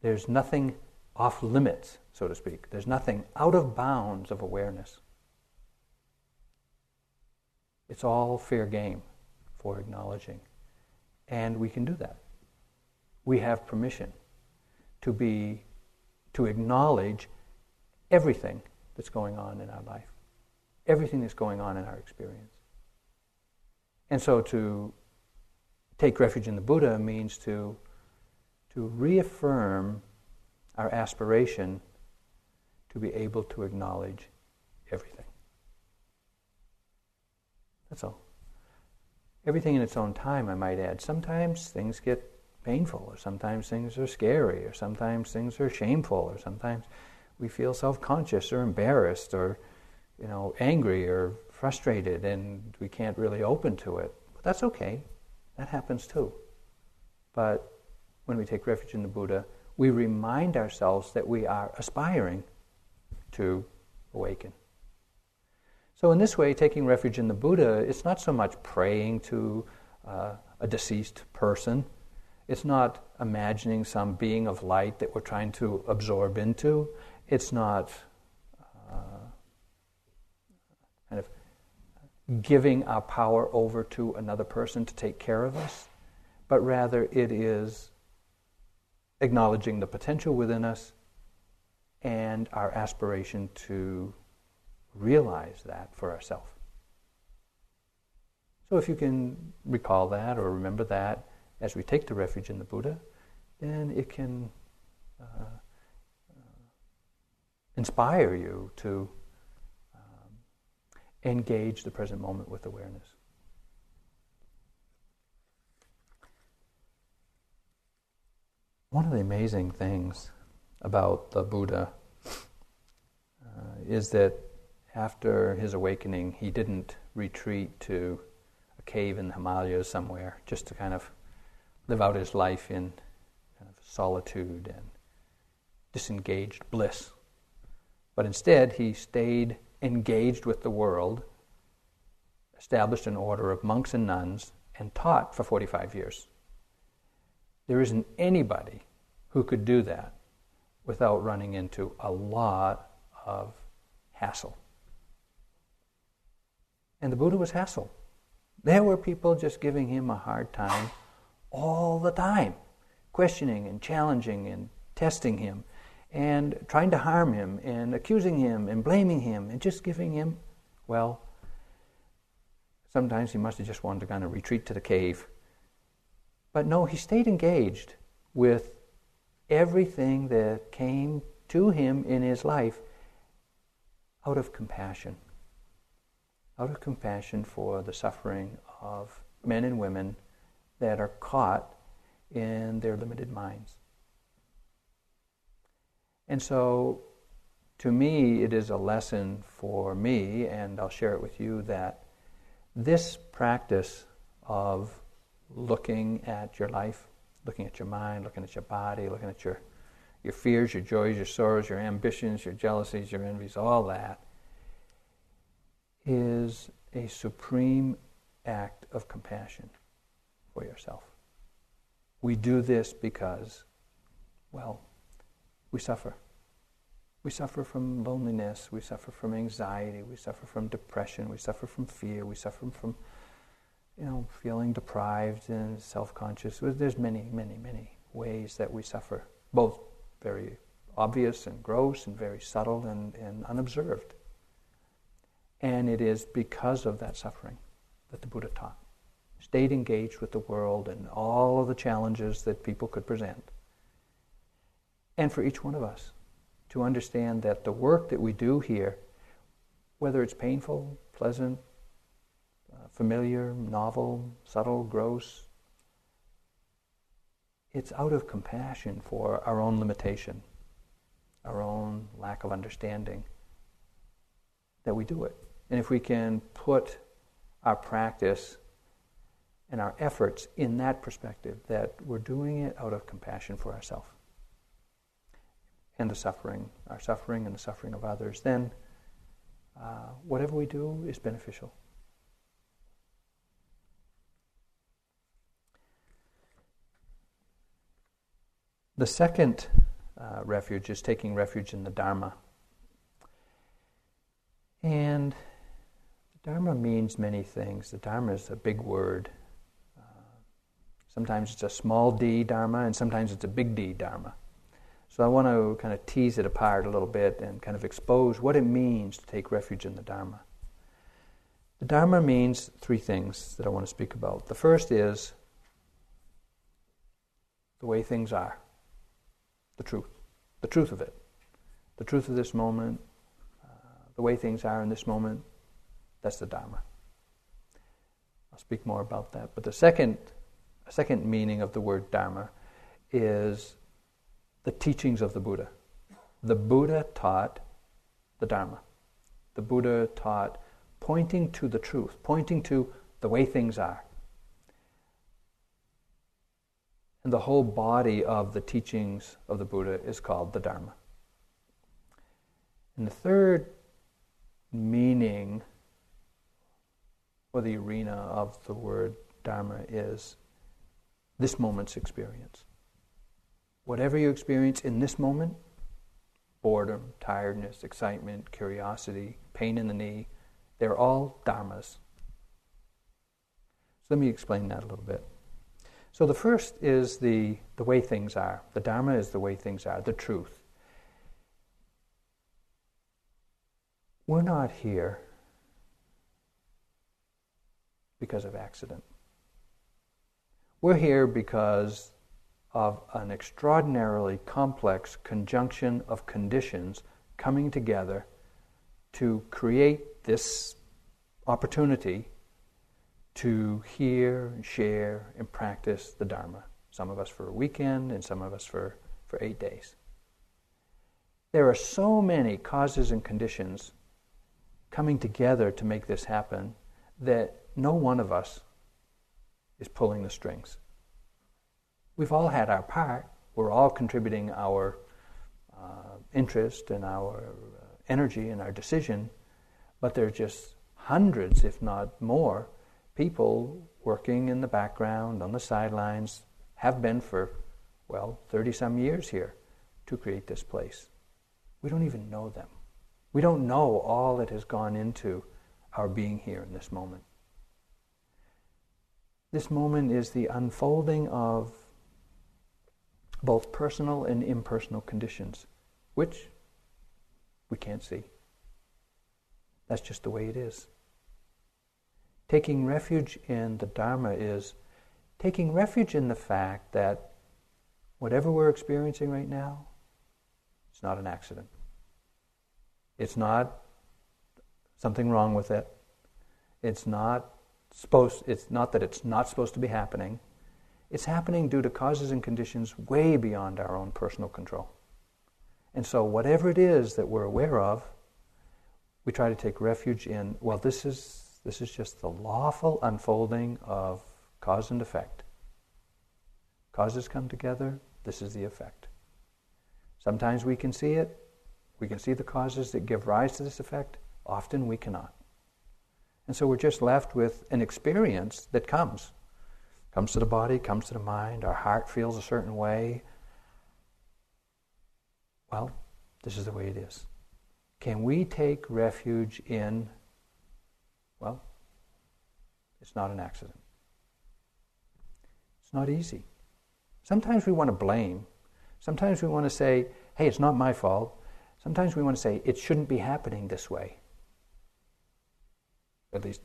There's nothing off limits, so to speak. There's nothing out of bounds of awareness. It's all fair game for acknowledging. And we can do that. We have permission to be to acknowledge everything that's going on in our life, everything that's going on in our experience. And so to take refuge in the Buddha means to, to reaffirm our aspiration to be able to acknowledge everything. That's all. Everything in its own time, I might add. Sometimes things get painful, or sometimes things are scary, or sometimes things are shameful, or sometimes we feel self-conscious or embarrassed or you know angry or frustrated and we can't really open to it but that's okay. That happens too. But when we take refuge in the buddha we remind ourselves that we are aspiring to awaken. So in this way taking refuge in the buddha it's not so much praying to uh, a deceased person. It's not imagining some being of light that we're trying to absorb into. It's not uh, kind of giving our power over to another person to take care of us, but rather it is acknowledging the potential within us and our aspiration to realize that for ourselves. So if you can recall that or remember that as we take the refuge in the Buddha, then it can uh, inspire you to engage the present moment with awareness. One of the amazing things about the Buddha uh, is that after his awakening, he didn't retreat to a cave in the Himalayas somewhere just to kind of live out his life in kind of solitude and disengaged bliss. But instead, he stayed engaged with the world, established an order of monks and nuns, and taught for 45 years. There isn't anybody who could do that without running into a lot of hassle. And the Buddha was hassle. There were people just giving him a hard time all the time, questioning and challenging and testing him and trying to harm him and accusing him and blaming him and just giving him, well, sometimes he must have just wanted to kind of retreat to the cave. But no, he stayed engaged with everything that came to him in his life out of compassion. Out of compassion for the suffering of men and women that are caught in their limited minds. And so, to me, it is a lesson for me, and I'll share it with you, that this practice of looking at your life, looking at your mind, looking at your body, looking at your, your fears, your joys, your sorrows, your ambitions, your jealousies, your envies, all that, is a supreme act of compassion for yourself. We do this because well, we suffer. We suffer from loneliness, we suffer from anxiety, we suffer from depression, we suffer from fear, we suffer from you know, feeling deprived and self-conscious. There's many, many, many ways that we suffer, both very obvious and gross and very subtle and, and unobserved. And it is because of that suffering that the Buddha taught. Stayed engaged with the world and all of the challenges that people could present. And for each one of us to understand that the work that we do here, whether it's painful, pleasant, uh, familiar, novel, subtle, gross, it's out of compassion for our own limitation, our own lack of understanding, that we do it. And if we can put our practice and our efforts in that perspective, that we're doing it out of compassion for ourselves and the suffering, our suffering and the suffering of others, then uh, whatever we do is beneficial. The second uh, refuge is taking refuge in the Dharma. And the Dharma means many things. The Dharma is a big word. Uh, sometimes it's a small d Dharma, and sometimes it's a big D Dharma. So I want to kind of tease it apart a little bit and kind of expose what it means to take refuge in the Dharma. The Dharma means three things that I want to speak about. The first is the way things are the truth, the truth of it, the truth of this moment, uh, the way things are in this moment. That's the Dharma. I'll speak more about that. But the second, second meaning of the word Dharma is the teachings of the Buddha. The Buddha taught the Dharma. The Buddha taught pointing to the truth, pointing to the way things are. And the whole body of the teachings of the Buddha is called the Dharma. And the third meaning, or the arena of the word Dharma, is this moment's experience. Whatever you experience in this moment boredom, tiredness, excitement, curiosity, pain in the knee they're all dharmas. So let me explain that a little bit. So the first is the, the way things are. The Dharma is the way things are, the truth. We're not here because of accident. We're here because of an extraordinarily complex conjunction of conditions coming together to create this opportunity to hear and share and practice the Dharma. Some of us for a weekend and some of us for, for eight days. There are so many causes and conditions coming together to make this happen that no one of us is pulling the strings. We've all had our part. We're all contributing our uh, interest and our uh, energy and our decision, but there are just hundreds, if not more, people working in the background, on the sidelines, have been for, well, 30 some years here to create this place. We don't even know them. We don't know all that has gone into our being here in this moment. This moment is the unfolding of both personal and impersonal conditions, which we can't see. That's just the way it is. Taking refuge in the Dharma is taking refuge in the fact that whatever we're experiencing right now, it's not an accident. It's not something wrong with it. It's not supposed it's not that it's not supposed to be happening. It's happening due to causes and conditions way beyond our own personal control. And so whatever it is that we're aware of, we try to take refuge in, well, this is this is just the lawful unfolding of cause and effect. Causes come together, this is the effect. Sometimes we can see it, we can see the causes that give rise to this effect, often we cannot. And so we're just left with an experience that comes. Comes to the body, comes to the mind, our heart feels a certain way. well, this is the way it is. Can we take refuge in, well, it's not an accident. It's not easy. Sometimes we want to blame. Sometimes we want to say, hey, it's not my fault. Sometimes we want to say, it shouldn't be happening this way. At least,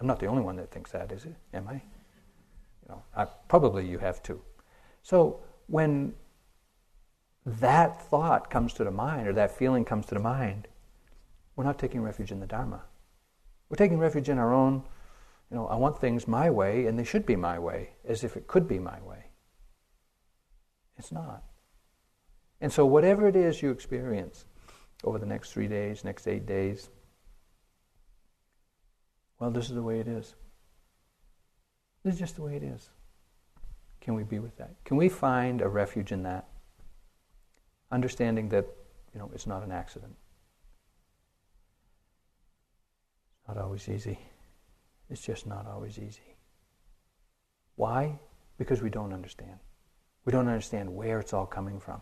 I'm not the only one that thinks that, is it? Am I? You know, I, probably you have too. So when that thought comes to the mind or that feeling comes to the mind, we're not taking refuge in the Dharma. We're taking refuge in our own, you know, I want things my way and they should be my way, as if it could be my way. It's not. And so, whatever it is you experience over the next three days, next eight days, well, this is the way it is. This is just the way it is. Can we be with that? Can we find a refuge in that? Understanding that, you know, it's not an accident. It's not always easy. It's just not always easy. Why? Because we don't understand. We don't understand where it's all coming from.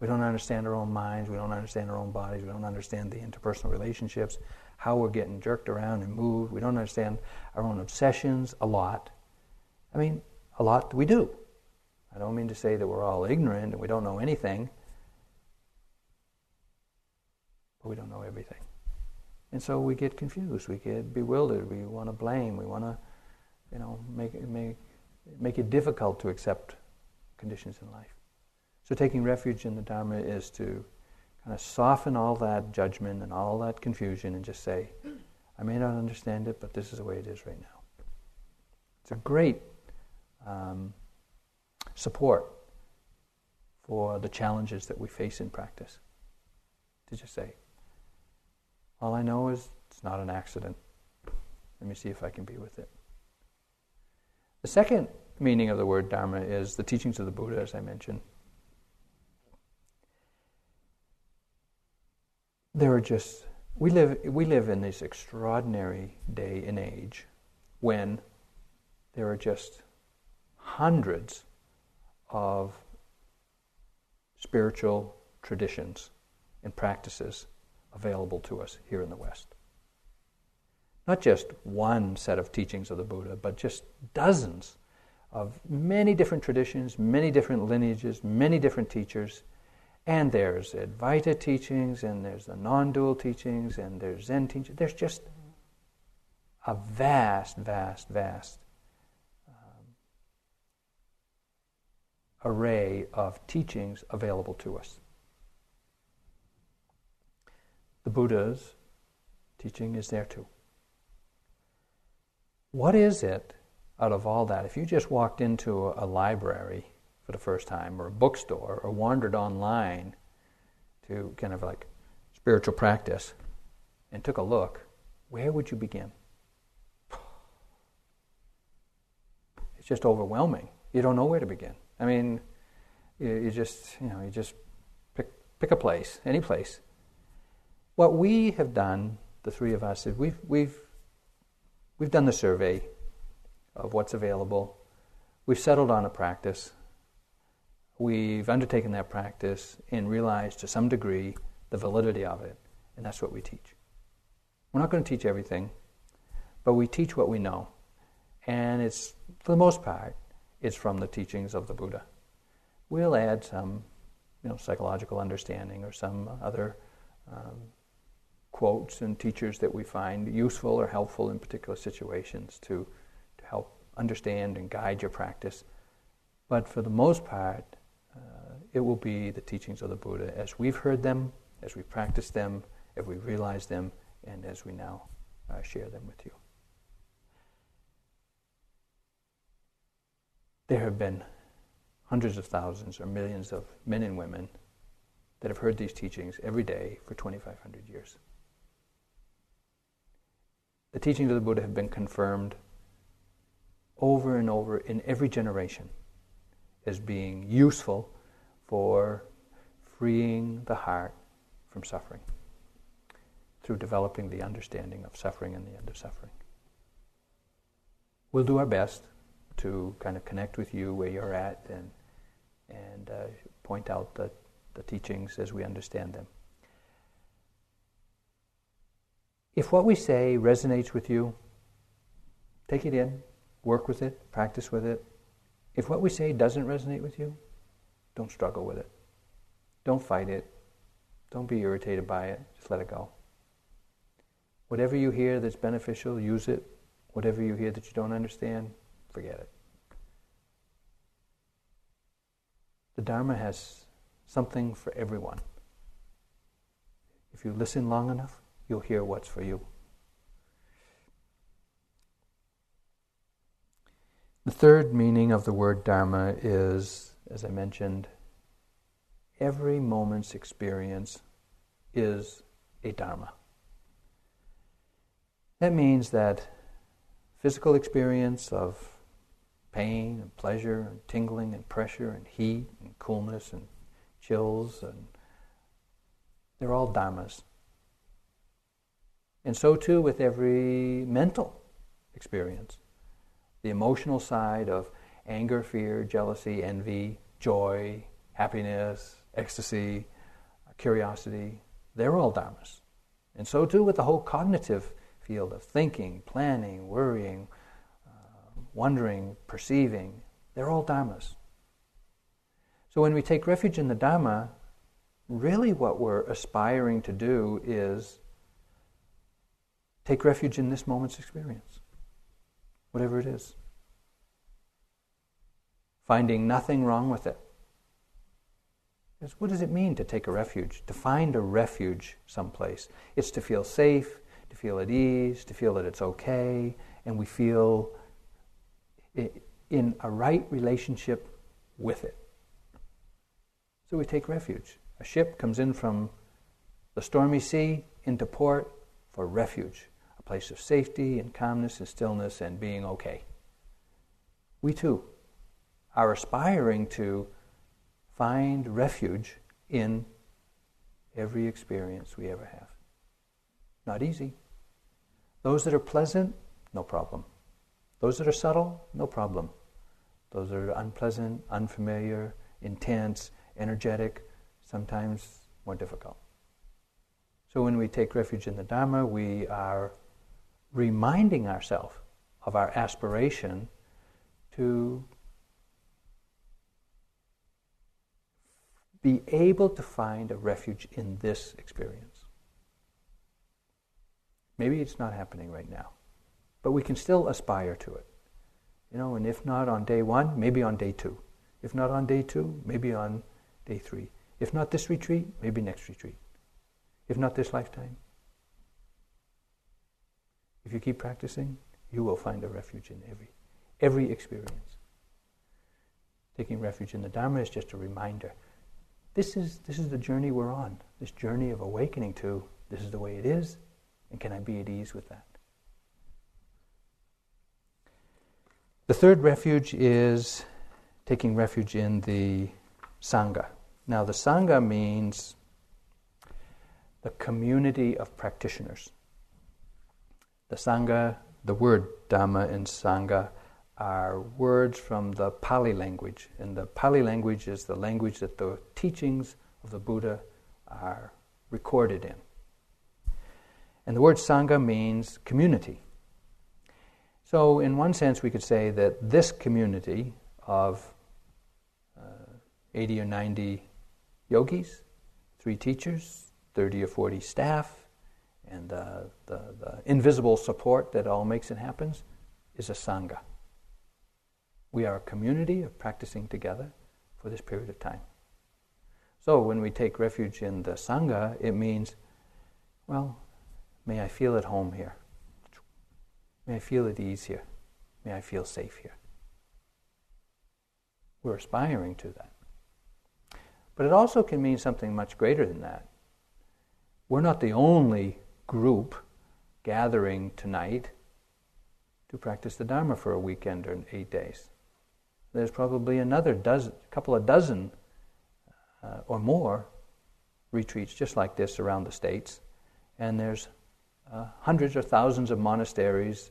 We don't understand our own minds. We don't understand our own bodies. We don't understand the interpersonal relationships, how we're getting jerked around and moved. We don't understand our own obsessions a lot. I mean, a lot we do. I don't mean to say that we're all ignorant and we don't know anything, but we don't know everything. And so we get confused, we get bewildered, we want to blame, we want to, you know, make make, make it difficult to accept conditions in life. So taking refuge in the Dharma is to kind of soften all that judgment and all that confusion and just say, I may not understand it, but this is the way it is right now. It's a great um, support for the challenges that we face in practice. To just say, all I know is it's not an accident. Let me see if I can be with it. The second meaning of the word Dharma is the teachings of the Buddha, as I mentioned. There are just we live we live in this extraordinary day and age when there are just hundreds of spiritual traditions and practices available to us here in the West. Not just one set of teachings of the Buddha, but just dozens of many different traditions, many different lineages, many different teachers. And there's Advaita teachings, and there's the non dual teachings, and there's Zen teachings. There's just a vast, vast, vast array of teachings available to us. The Buddha's teaching is there too. What is it out of all that? If you just walked into a, library for the first time, or a bookstore, or wandered online to kind of like spiritual practice and took a look, where would you begin? It's just overwhelming. You don't know where to begin. I mean, you, you just, you know, you just pick, pick a place, any place. What we have done, the three of us, is we've, we've, we've done the survey of what's available. We've settled on a practice. We've undertaken that practice and realized to some degree the validity of it, and that's what we teach. We're not going to teach everything, but we teach what we know. And it's, for the most part, it's from the teachings of the Buddha. We'll add some, you know, psychological understanding or some other um, quotes and teachers that we find useful or helpful in particular situations to, to help understand and guide your practice. But for the most part, uh, it will be the teachings of the Buddha as we've heard them, as we practice them, as we realize them, and as we now uh, share them with you. There have been hundreds of thousands or millions of men and women that have heard these teachings every day for 2,500 years the teachings of the Buddha have been confirmed over and over in every generation as being useful for freeing the heart from suffering through developing the understanding of suffering and the end of suffering. We'll do our best to kind of connect with you where you're at and, and uh, point out the the teachings as we understand them. If what we say resonates with you, take it in, work with it, practice with it. If what we say doesn't resonate with you, don't struggle with it. Don't fight it. Don't be irritated by it. Just let it go. Whatever you hear that's beneficial, use it. Whatever you hear that you don't understand, forget it. The Dharma has something for everyone. If you listen long enough, you'll hear what's for you. The third meaning of the word Dharma is, as I mentioned, every moment's experience is a Dharma. That means that physical experience of pain and pleasure and tingling and pressure and heat and coolness and chills and they're all dharmas. And so too with every mental experience. The emotional side of anger, fear, jealousy, envy, joy, happiness, ecstasy, curiosity, they're all dharmas. And so too with the whole cognitive field of thinking, planning, worrying, wondering, perceiving, they're all dhammas. So when we take refuge in the Dhamma, really what we're aspiring to do is take refuge in this moment's experience, whatever it is. Finding nothing wrong with it. Because what does it mean to take a refuge? To find a refuge someplace. It's to feel safe, to feel at ease, to feel that it's okay, and we feel in a right relationship with it. So we take refuge. A ship comes in from the stormy sea into port for refuge, a place of safety and calmness and stillness and being okay. We too are aspiring to find refuge in every experience we ever have. Not easy. Those that are pleasant, no problem. Those that are subtle, no problem. Those that are unpleasant, unfamiliar, intense, energetic, sometimes more difficult. So when we take refuge in the Dharma, we are reminding ourselves of our aspiration to be able to find a refuge in this experience. Maybe it's not happening right now, but we can still aspire to it. You know, and if not on day one, maybe on day two. If not on day two, maybe on day three. If not this retreat, maybe next retreat. If not this lifetime. If you keep practicing, you will find a refuge in every, every experience. Taking refuge in the Dharma is just a reminder. This is, this is the journey we're on, this journey of awakening to this is the way it is, and can I be at ease with that? The third refuge is taking refuge in the Sangha. Now, the Sangha means the community of practitioners. The Sangha, the word Dhamma and Sangha are words from the Pali language. And the Pali language is the language that the teachings of the Buddha are recorded in. And the word Sangha means community. So, in one sense, we could say that this community of 80 or 90 yogis, three teachers, 30 or 40 staff, and uh, the, the invisible support that all makes it happen is a Sangha. We are a community of practicing together for this period of time. So when we take refuge in the Sangha, it means, well, may I feel at home here. May I feel at ease here. May I feel safe here. We're aspiring to that. But it also can mean something much greater than that. We're not the only group gathering tonight to practice the Dharma for a weekend or eight days. There's probably another dozen, couple of dozen uh, or more retreats just like this around the states, and there's uh, hundreds or thousands of monasteries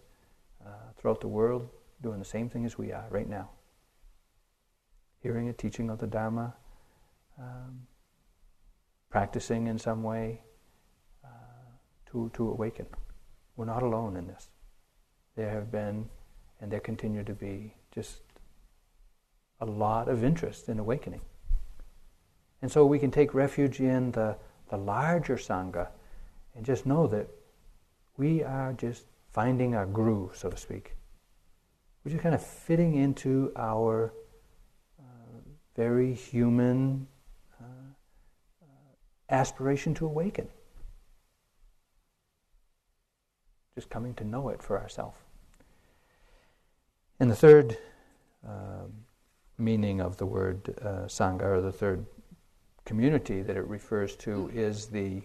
uh, throughout the world doing the same thing as we are right now. Hearing a teaching of the Dharma, um, practicing in some way uh, to, to awaken. We're not alone in this. There have been, and there continue to be, just a lot of interest in awakening. And so we can take refuge in the, the larger Sangha and just know that we are just finding our groove, so to speak. We're just kind of fitting into our uh, very human uh, uh, aspiration to awaken. Just coming to know it for ourselves. And the third um, meaning of the word uh, Sangha, or the third community that it refers to, is the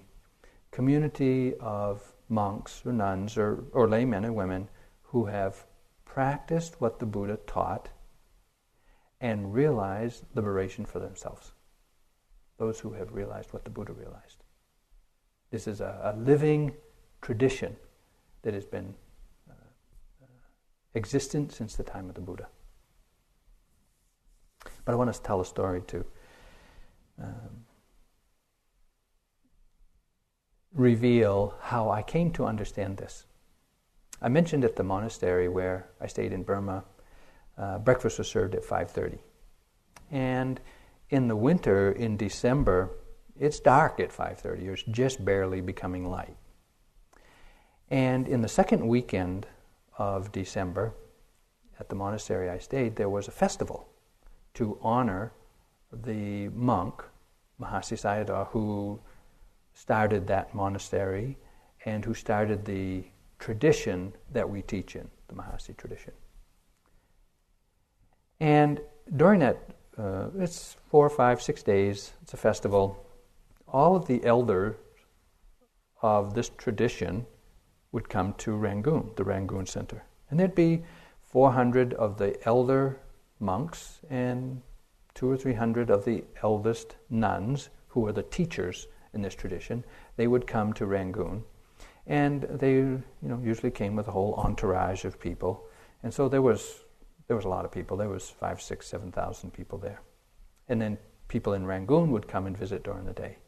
community of monks or nuns or, or laymen and women who have practiced what the Buddha taught and realized liberation for themselves. Those who have realized what the Buddha realized. This is a, a living tradition that has been uh, uh, existent since the time of the Buddha. But I want to tell a story to um, reveal how I came to understand this. I mentioned at the monastery where I stayed in Burma, uh, breakfast was served at 5:30, and in the winter in December, it's dark at 5:30. It's just barely becoming light. And in the second weekend of December, at the monastery I stayed, there was a festival to honor the monk Mahasi Sayadaw, who started that monastery and who started the tradition that we teach in, the Mahasi tradition. And during that, uh, it's four, five, six days, it's a festival, all of the elders of this tradition would come to Rangoon, the Rangoon Center. And there'd be 400 of the elder monks and two or three hundred of the eldest nuns, who were the teachers in this tradition, they would come to Rangoon. And they, you know, usually came with a whole entourage of people. And so there was, there was a lot of people. There was five, six, seven thousand people there. And then people in Rangoon would come and visit during the day.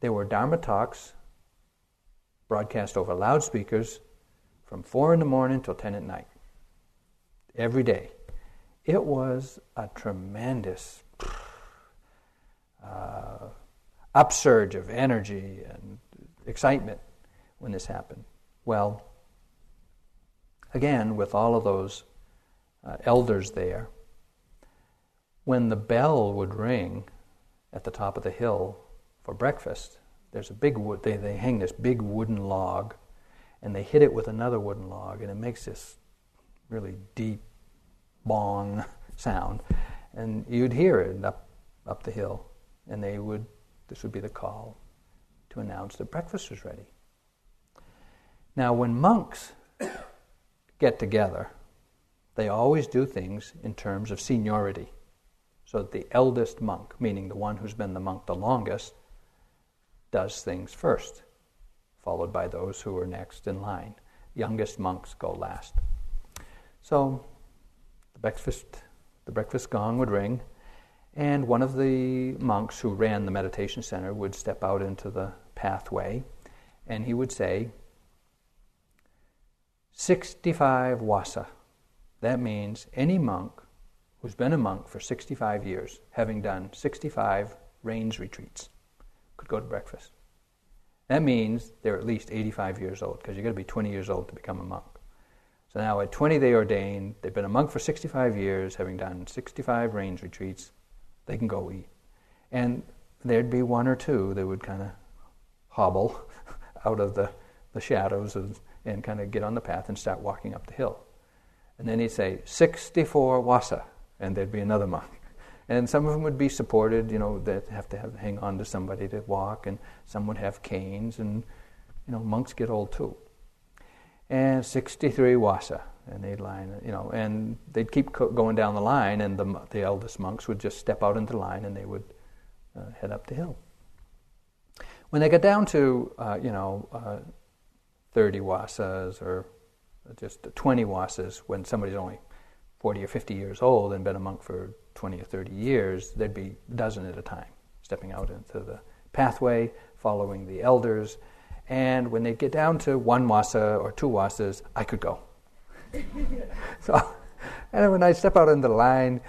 There were Dharma talks broadcast over loudspeakers from 4 in the morning till 10 at night, every day. It was a tremendous uh, upsurge of energy and excitement when this happened. Well, again, with all of those uh, elders there, when the bell would ring at the top of the hill for breakfast, there's a big wood, they, they hang this big wooden log and they hit it with another wooden log and it makes this really deep bong sound. And you'd hear it up, up the hill and they would this would be the call to announce that breakfast was ready. Now, when monks get together, they always do things in terms of seniority. So that the eldest monk, meaning the one who's been the monk the longest, does things first, followed by those who are next in line. Youngest monks go last. So the breakfast, the breakfast gong would ring, and one of the monks who ran the meditation center would step out into the pathway and he would say, 65 wasa. That means any monk who's been a monk for 65 years, having done 65 rains retreats, could go to breakfast. That means they're at least 85 years old, because you've got to be 20 years old to become a monk. So now at 20 they ordained, they've been a monk for 65 years, having done 65 rains retreats, they can go eat. And there'd be one or two that would kind of hobble out of the, the shadows and, and kind of get on the path and start walking up the hill. And then he'd say, 64 wasa, and there'd be another monk. And some of them would be supported, you know, they'd have to have, hang on to somebody to walk, and some would have canes, and, you know, monks get old too. And 63 wasa, and they'd line, you know, and they'd keep co- going down the line, and the, the eldest monks would just step out into line, and they would uh, head up the hill. When they got down to, uh, you know, uh, 30 wasas or just 20 wasas, when somebody's only 40 or 50 years old and been a monk for 20 or 30 years, there'd be a dozen at a time stepping out into the pathway, following the elders. And when they get down to one wasa or two wasas, I could go. so, and when I step out in the line,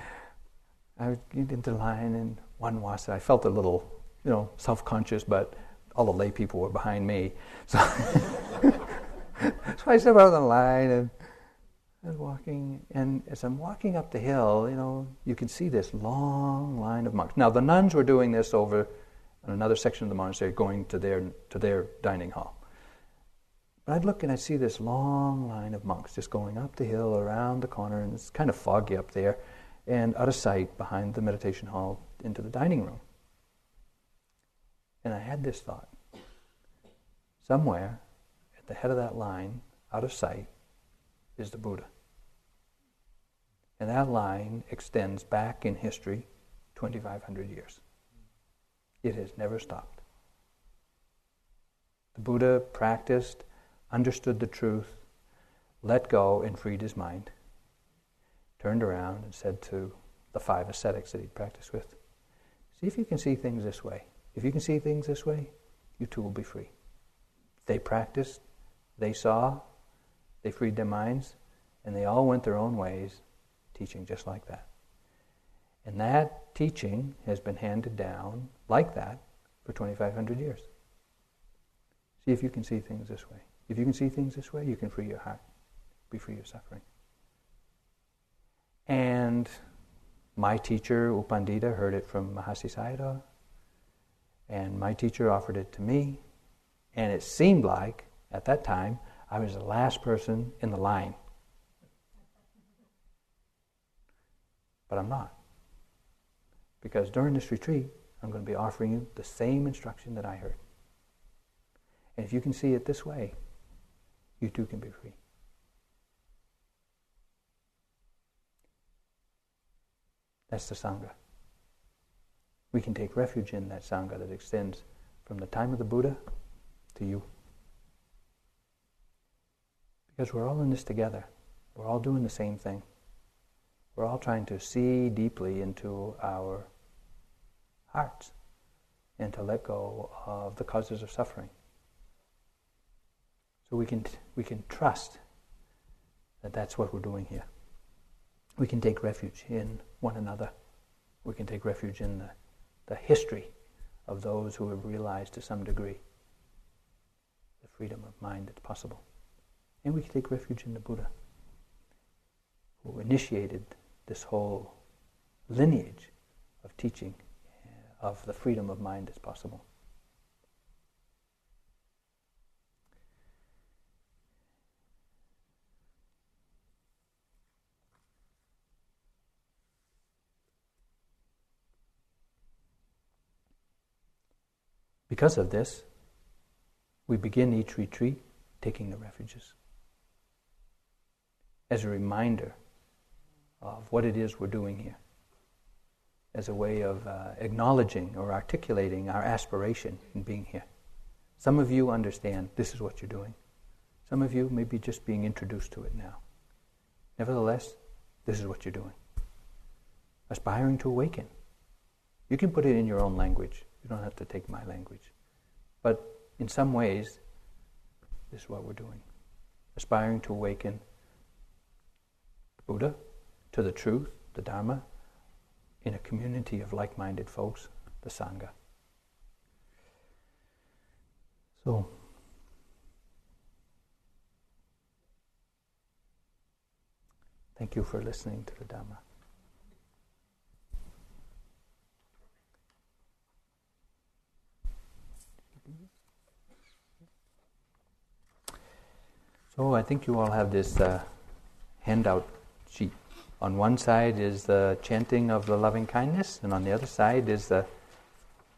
I would get into the line in one wasa. I felt a little, you know, self-conscious, but all the lay people were behind me. So, so I step out of the line and I was walking, and as I'm walking up the hill, you know, you can see this long line of monks. Now, the nuns were doing this over in another section of the monastery, going to their to their dining hall. But I'd look and I'd see this long line of monks just going up the hill, around the corner, and it's kind of foggy up there, and out of sight behind the meditation hall into the dining room. And I had this thought: somewhere at the head of that line, out of sight, is the Buddha. And that line extends back in history 2,500 years. It has never stopped. The Buddha practiced, understood the truth, let go, and freed his mind. Turned around and said to the five ascetics that he'd practiced with, See if you can see things this way. If you can see things this way, you too will be free. They practiced, they saw, they freed their minds, and they all went their own ways, teaching just like that. And that teaching has been handed down like that for 2,500 years. See if you can see things this way. If you can see things this way, you can free your heart, be free of suffering. And my teacher, U Pandita, heard it from Mahasi Sayadaw, and my teacher offered it to me, and it seemed like, at that time, I was the last person in the line. But I'm not. Because during this retreat, I'm going to be offering you the same instruction that I heard. And if you can see it this way, you too can be free. That's the Sangha. We can take refuge in that Sangha that extends from the time of the Buddha to you. Because we're all in this together. We're all doing the same thing. We're all trying to see deeply into our hearts and to let go of the causes of suffering. So we can, we can trust that that's what we're doing here. We can take refuge in one another. We can take refuge in the, the history of those who have realized to some degree the freedom of mind that's possible. And we can take refuge in the Buddha, who initiated this whole lineage of teaching of the freedom of mind as possible. Because of this, we begin each retreat taking the refuges as a reminder of what it is we're doing here, as a way of uh, acknowledging or articulating our aspiration in being here. Some of you understand this is what you're doing. Some of you may be just being introduced to it now. Nevertheless, this is what you're doing. Aspiring to awaken. You can put it in your own language. You don't have to take my language. But in some ways, this is what we're doing. Aspiring to awaken Buddha, to the truth, the Dharma, in a community of like minded folks, the Sangha. So, thank you for listening to the Dhamma. So I think you all have this uh, handout sheet. On one side is the chanting of the loving kindness, and on the other side is the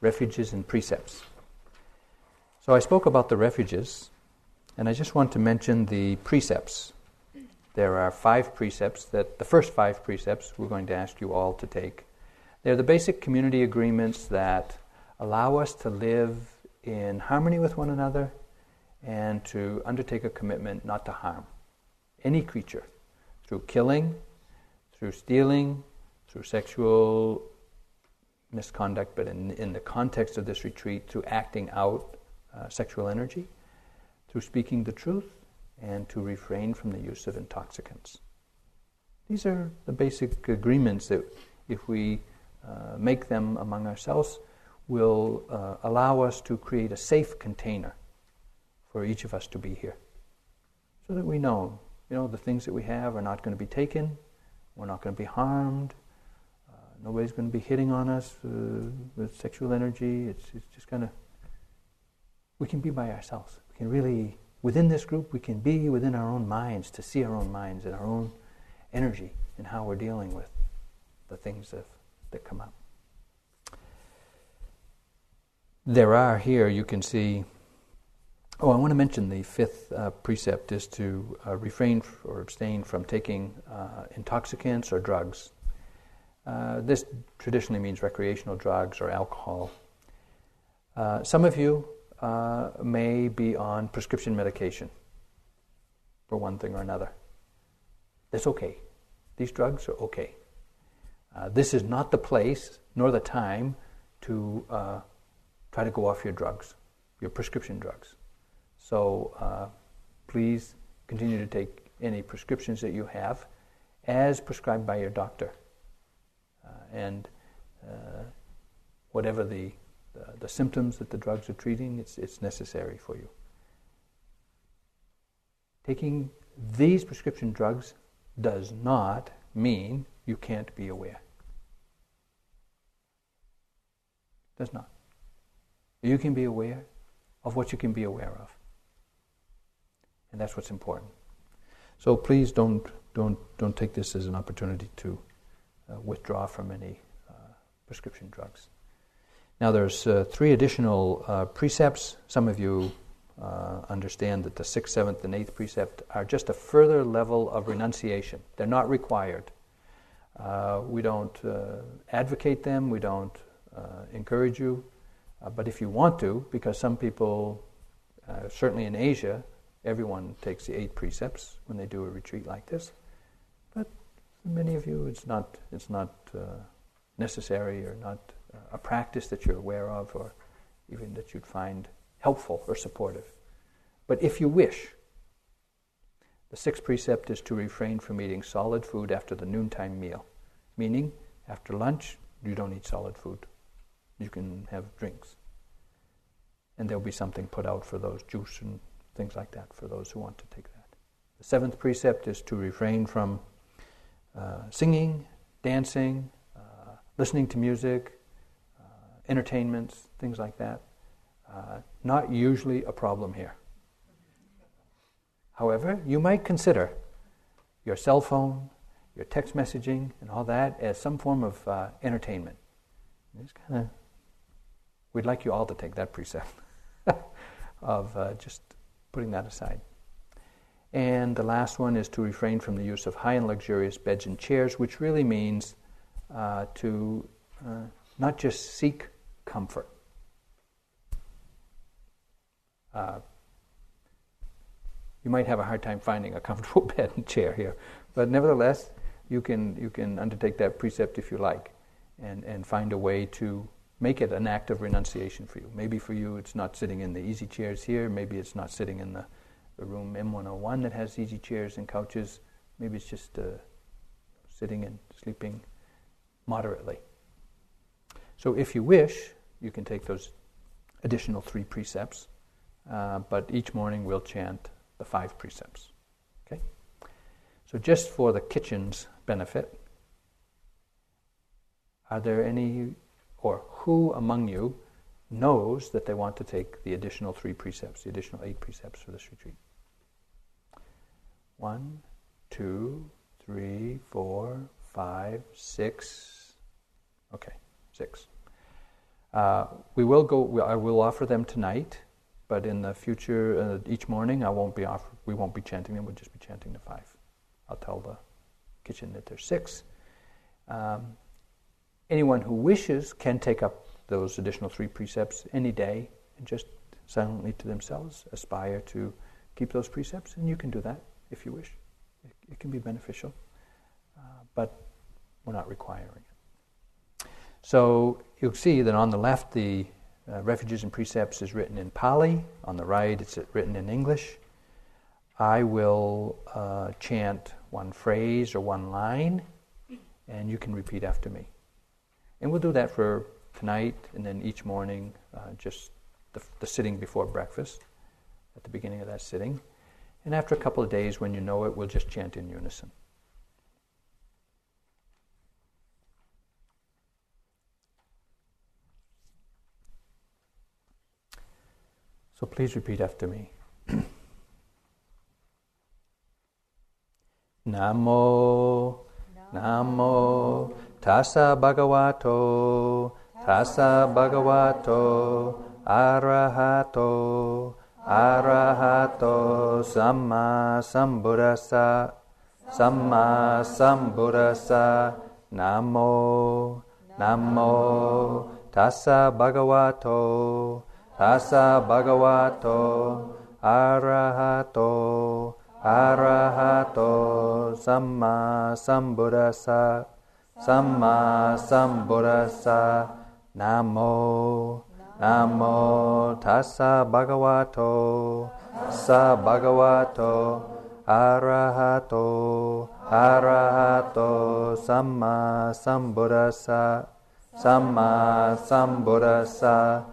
refuges and precepts. So I spoke about the refuges, and I just want to mention the precepts. There are five precepts that the first five precepts we're going to ask you all to take. They're the basic community agreements that allow us to live in harmony with one another and to undertake a commitment not to harm any creature through killing, through stealing, through sexual misconduct, but in, in the context of this retreat, through acting out uh, sexual energy, through speaking the truth, and to refrain from the use of intoxicants. These are the basic agreements that, if we uh, make them among ourselves, will uh, allow us to create a safe container for each of us to be here. So that we know, you know, the things that we have are not going to be taken, we're not going to be harmed, uh, nobody's going to be hitting on us uh, with sexual energy. It's, it's just going to, we can be by ourselves. We can really, within this group, we can be within our own minds to see our own minds and our own energy and how we're dealing with the things that, that come up. There are here, you can see. Oh, I want to mention the fifth uh, precept is to uh, refrain or abstain from taking uh, intoxicants or drugs. Uh, this traditionally means recreational drugs or alcohol. Uh, some of you uh, may be on prescription medication for one thing or another. That's okay. These drugs are okay. this is not the place nor the time to try to go off your drugs, your prescription drugs. So uh, please continue to take any prescriptions that you have as prescribed by your doctor. Uh, and uh, whatever the, the, the, symptoms that the drugs are treating, it's, it's necessary for you. Taking these prescription drugs does not mean you can't be aware. Does not. You can be aware of what you can be aware of. And that's what's important. So please don't, don't, don't take this as an opportunity to uh, withdraw from any uh, prescription drugs. Now, there's uh, three additional uh, precepts. Some of you uh, understand that the sixth, seventh, and eighth precept are just a further level of renunciation. They're not required. Uh, we don't advocate them, we don't encourage you but if you want to, because some people, certainly in Asia, everyone takes the eight precepts when they do a retreat like this. But for many of you, it's not, it's not uh, necessary or not uh, a practice that you're aware of or even that you'd find helpful or supportive. But if you wish, the sixth precept is to refrain from eating solid food after the noontime meal, meaning after lunch, you don't eat solid food you can have drinks. And there'll be something put out for those, juice and things like that, for those who want to take that. The seventh precept is to refrain from uh, singing, dancing, uh, listening to music, uh, entertainments, things like that. Uh, not usually a problem here. However, you might consider your cell phone, your text messaging, and all that as some form of uh, entertainment. Just kind of We'd like you all to take that precept of uh, just putting that aside. And the last one is to refrain from the use of high and luxurious beds and chairs, which really means uh, to uh, not just seek comfort. Uh, you might have a hard time finding a comfortable bed and chair here, but nevertheless, you can, you can undertake that precept if you like and, and find a way to make it an act of renunciation for you. Maybe for you it's not sitting in the easy chairs here, maybe it's not sitting in the, room M101 that has easy chairs and couches, maybe it's just uh, sitting and sleeping moderately. So if you wish, you can take those additional three precepts, uh, but each morning we'll chant the five precepts. Okay? So just for the kitchen's benefit, are there any or who among you knows that they want to take the additional three precepts, the additional eight precepts for this retreat? One, two, three, four, five, six. Okay, six. Uh, we will go. I will offer them tonight, but in the future, uh, each morning, I won't be offer, We won't be chanting them. We'll just be chanting the five. I'll tell the kitchen that there's six. Um, anyone who wishes can take up those additional three precepts any day and just silently to themselves aspire to keep those precepts, and you can do that if you wish. It, it can be beneficial, uh, but we're not requiring it. So you'll see that on the left, the uh, Refuges and Precepts is written in Pali. On the right, it's written in English. I will uh, chant one phrase or one line, and you can repeat after me. And we'll do that for tonight and then each morning, uh, just the, the sitting before breakfast, at the beginning of that sitting. And after a couple of days, when you know it, we'll just chant in unison. So please repeat after me. Namo, Namo, Tassa Bhagavato, Tassa Bhagavato, Arahato, Arahato, Samma Sambuddhasa, Samma Sambuddhasa, Namo, Namo, Tassa Bhagavato, Tassa Bhagavato, Arahato, Arahato, Samma Sambuddhasa, Samma Sambuddhasa, Namo, Namo Tassa Bhagavato, Sa Bhagavato, Arahato, Arahato, Samma Sambuddhasa, Samma Sambuddhasa,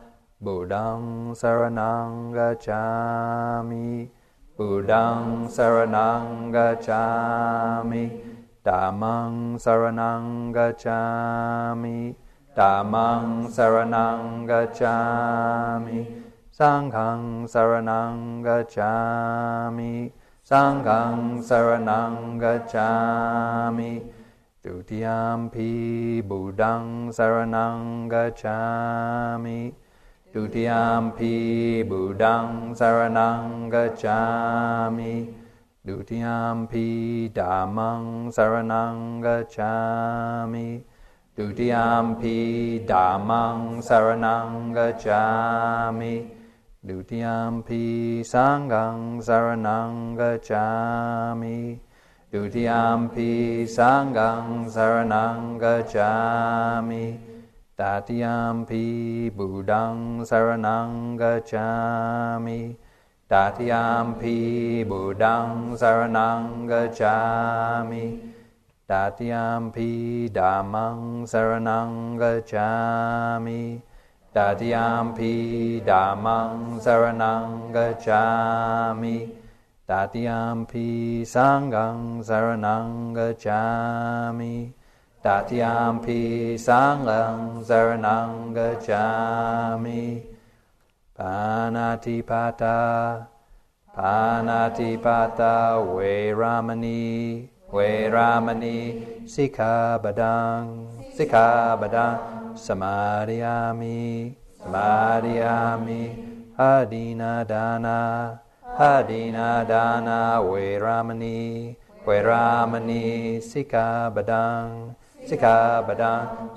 Buddhang Saranang Gacchami, Buddhang Saranang Gacchami, Dhammang Saranang Gacchami, Dhammang Saranang Gacchami, Sanghang Saranang Gacchami, Sanghang Saranang Gacchami, Dutiyampi Buddhang Saranang Gacchami, Dutiyampi Buddhang Saranang Gacchami Dutiyampi Dhammang Saranang Gacchami. Dutiyampi Dhammang Saranang Gacchami. Dutiyampi Sanghang Saranang Gacchami. Dutiyampi Sanghang Saranang Gacchami. Tatyampi Buddhang Saranang Gacchami Tatyampi Buddhang Saranang Gacchami Tatyampi Dhammang Saranang Gacchami Tatyampi Dhammang Saranang Gacchami Tatyampi Sanghang Saranang Gacchami Tatyampi Sanghang Saranang Gacchami Panatipata Panatipata Vairamani Vairamani Sikkhabadang Sikkhabadang Samadhiyami Samadhiyami Hadina Dana Hadina Dana Vairamani Vairamani Sikkhabadang Sikkhabadang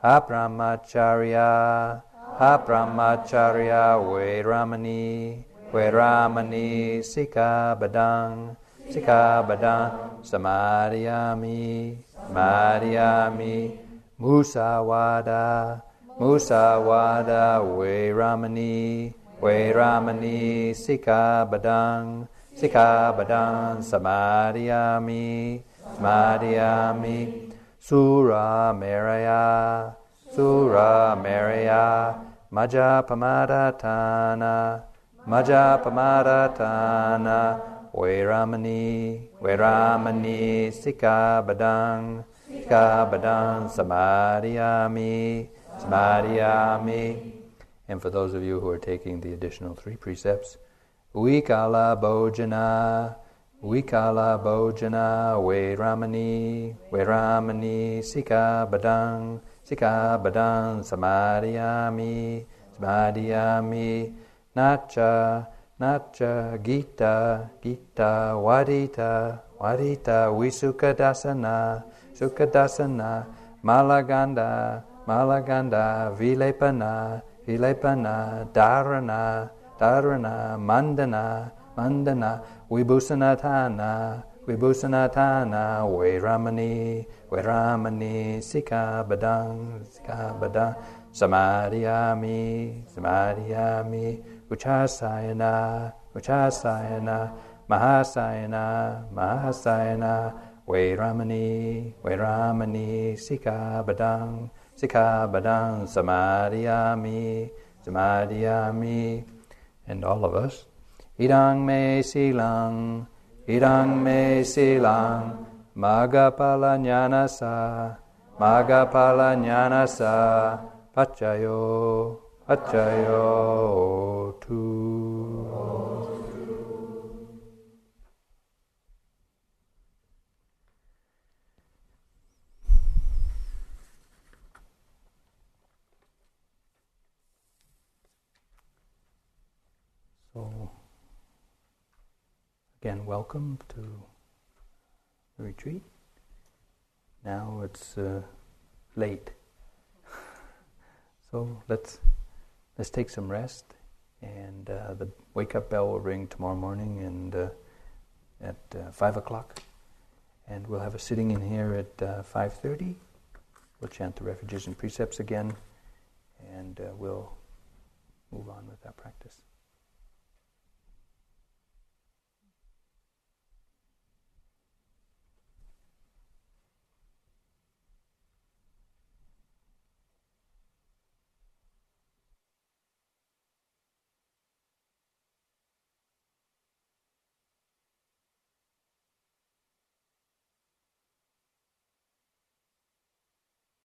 Samadhiyami Samadhiyami Abramacharya Abramacharya Vairamani Vairamani Sikkhabadang Sikkhabadang Samadhiyami Samadhiyami Musawada Musawada Vairamani Vairamani Sikkhabadang Sikkhabadang Samadhiyami Samadhiyami Sura Meraya Sura Meraya Maja Pamadatana Maja Pamadatana Vairamani Vairamani Sikkhabadang Sikkhabadang Samadhiyami Samadhiyami and for those of you who are taking the additional three precepts, Vikala Bhojana, Vikala Bhojana, Vairamani, Vairamani, Sika Badang, Sika Badang, Samadhiyami, Samadhiyami, Nacha, Nacha, Gita, Gita, Wadita, Wadita, Visukadasana, Sukadasana, sukadasana Malaganda, Malaganda, Vilepana, Vilepana, Dharana, Dharana, Mandana, Mandana, Vibhusanatana, Vibhusanatana Vairamani Vairamani Sikabadang Sikabadang Samadhiyami Samadhiyami Uchasayana Uchasayana Mahasayana Mahasayana Vairamani Vairamani Sikabadang Sikabadang Samadhiyami Samadhiyami and all of us Idang me silang Idang me silang Magapala jnanasa Magapala jnanasa Pachayo Pachayo tu So Again, welcome to the retreat. Now it's uh, late, so let's let's take some rest, and uh, the wake up bell will ring tomorrow morning and uh, at uh, five o'clock, and we'll have a sitting in here at uh, five thirty. We'll chant the refuges and precepts again, and uh, we'll move on with our practice.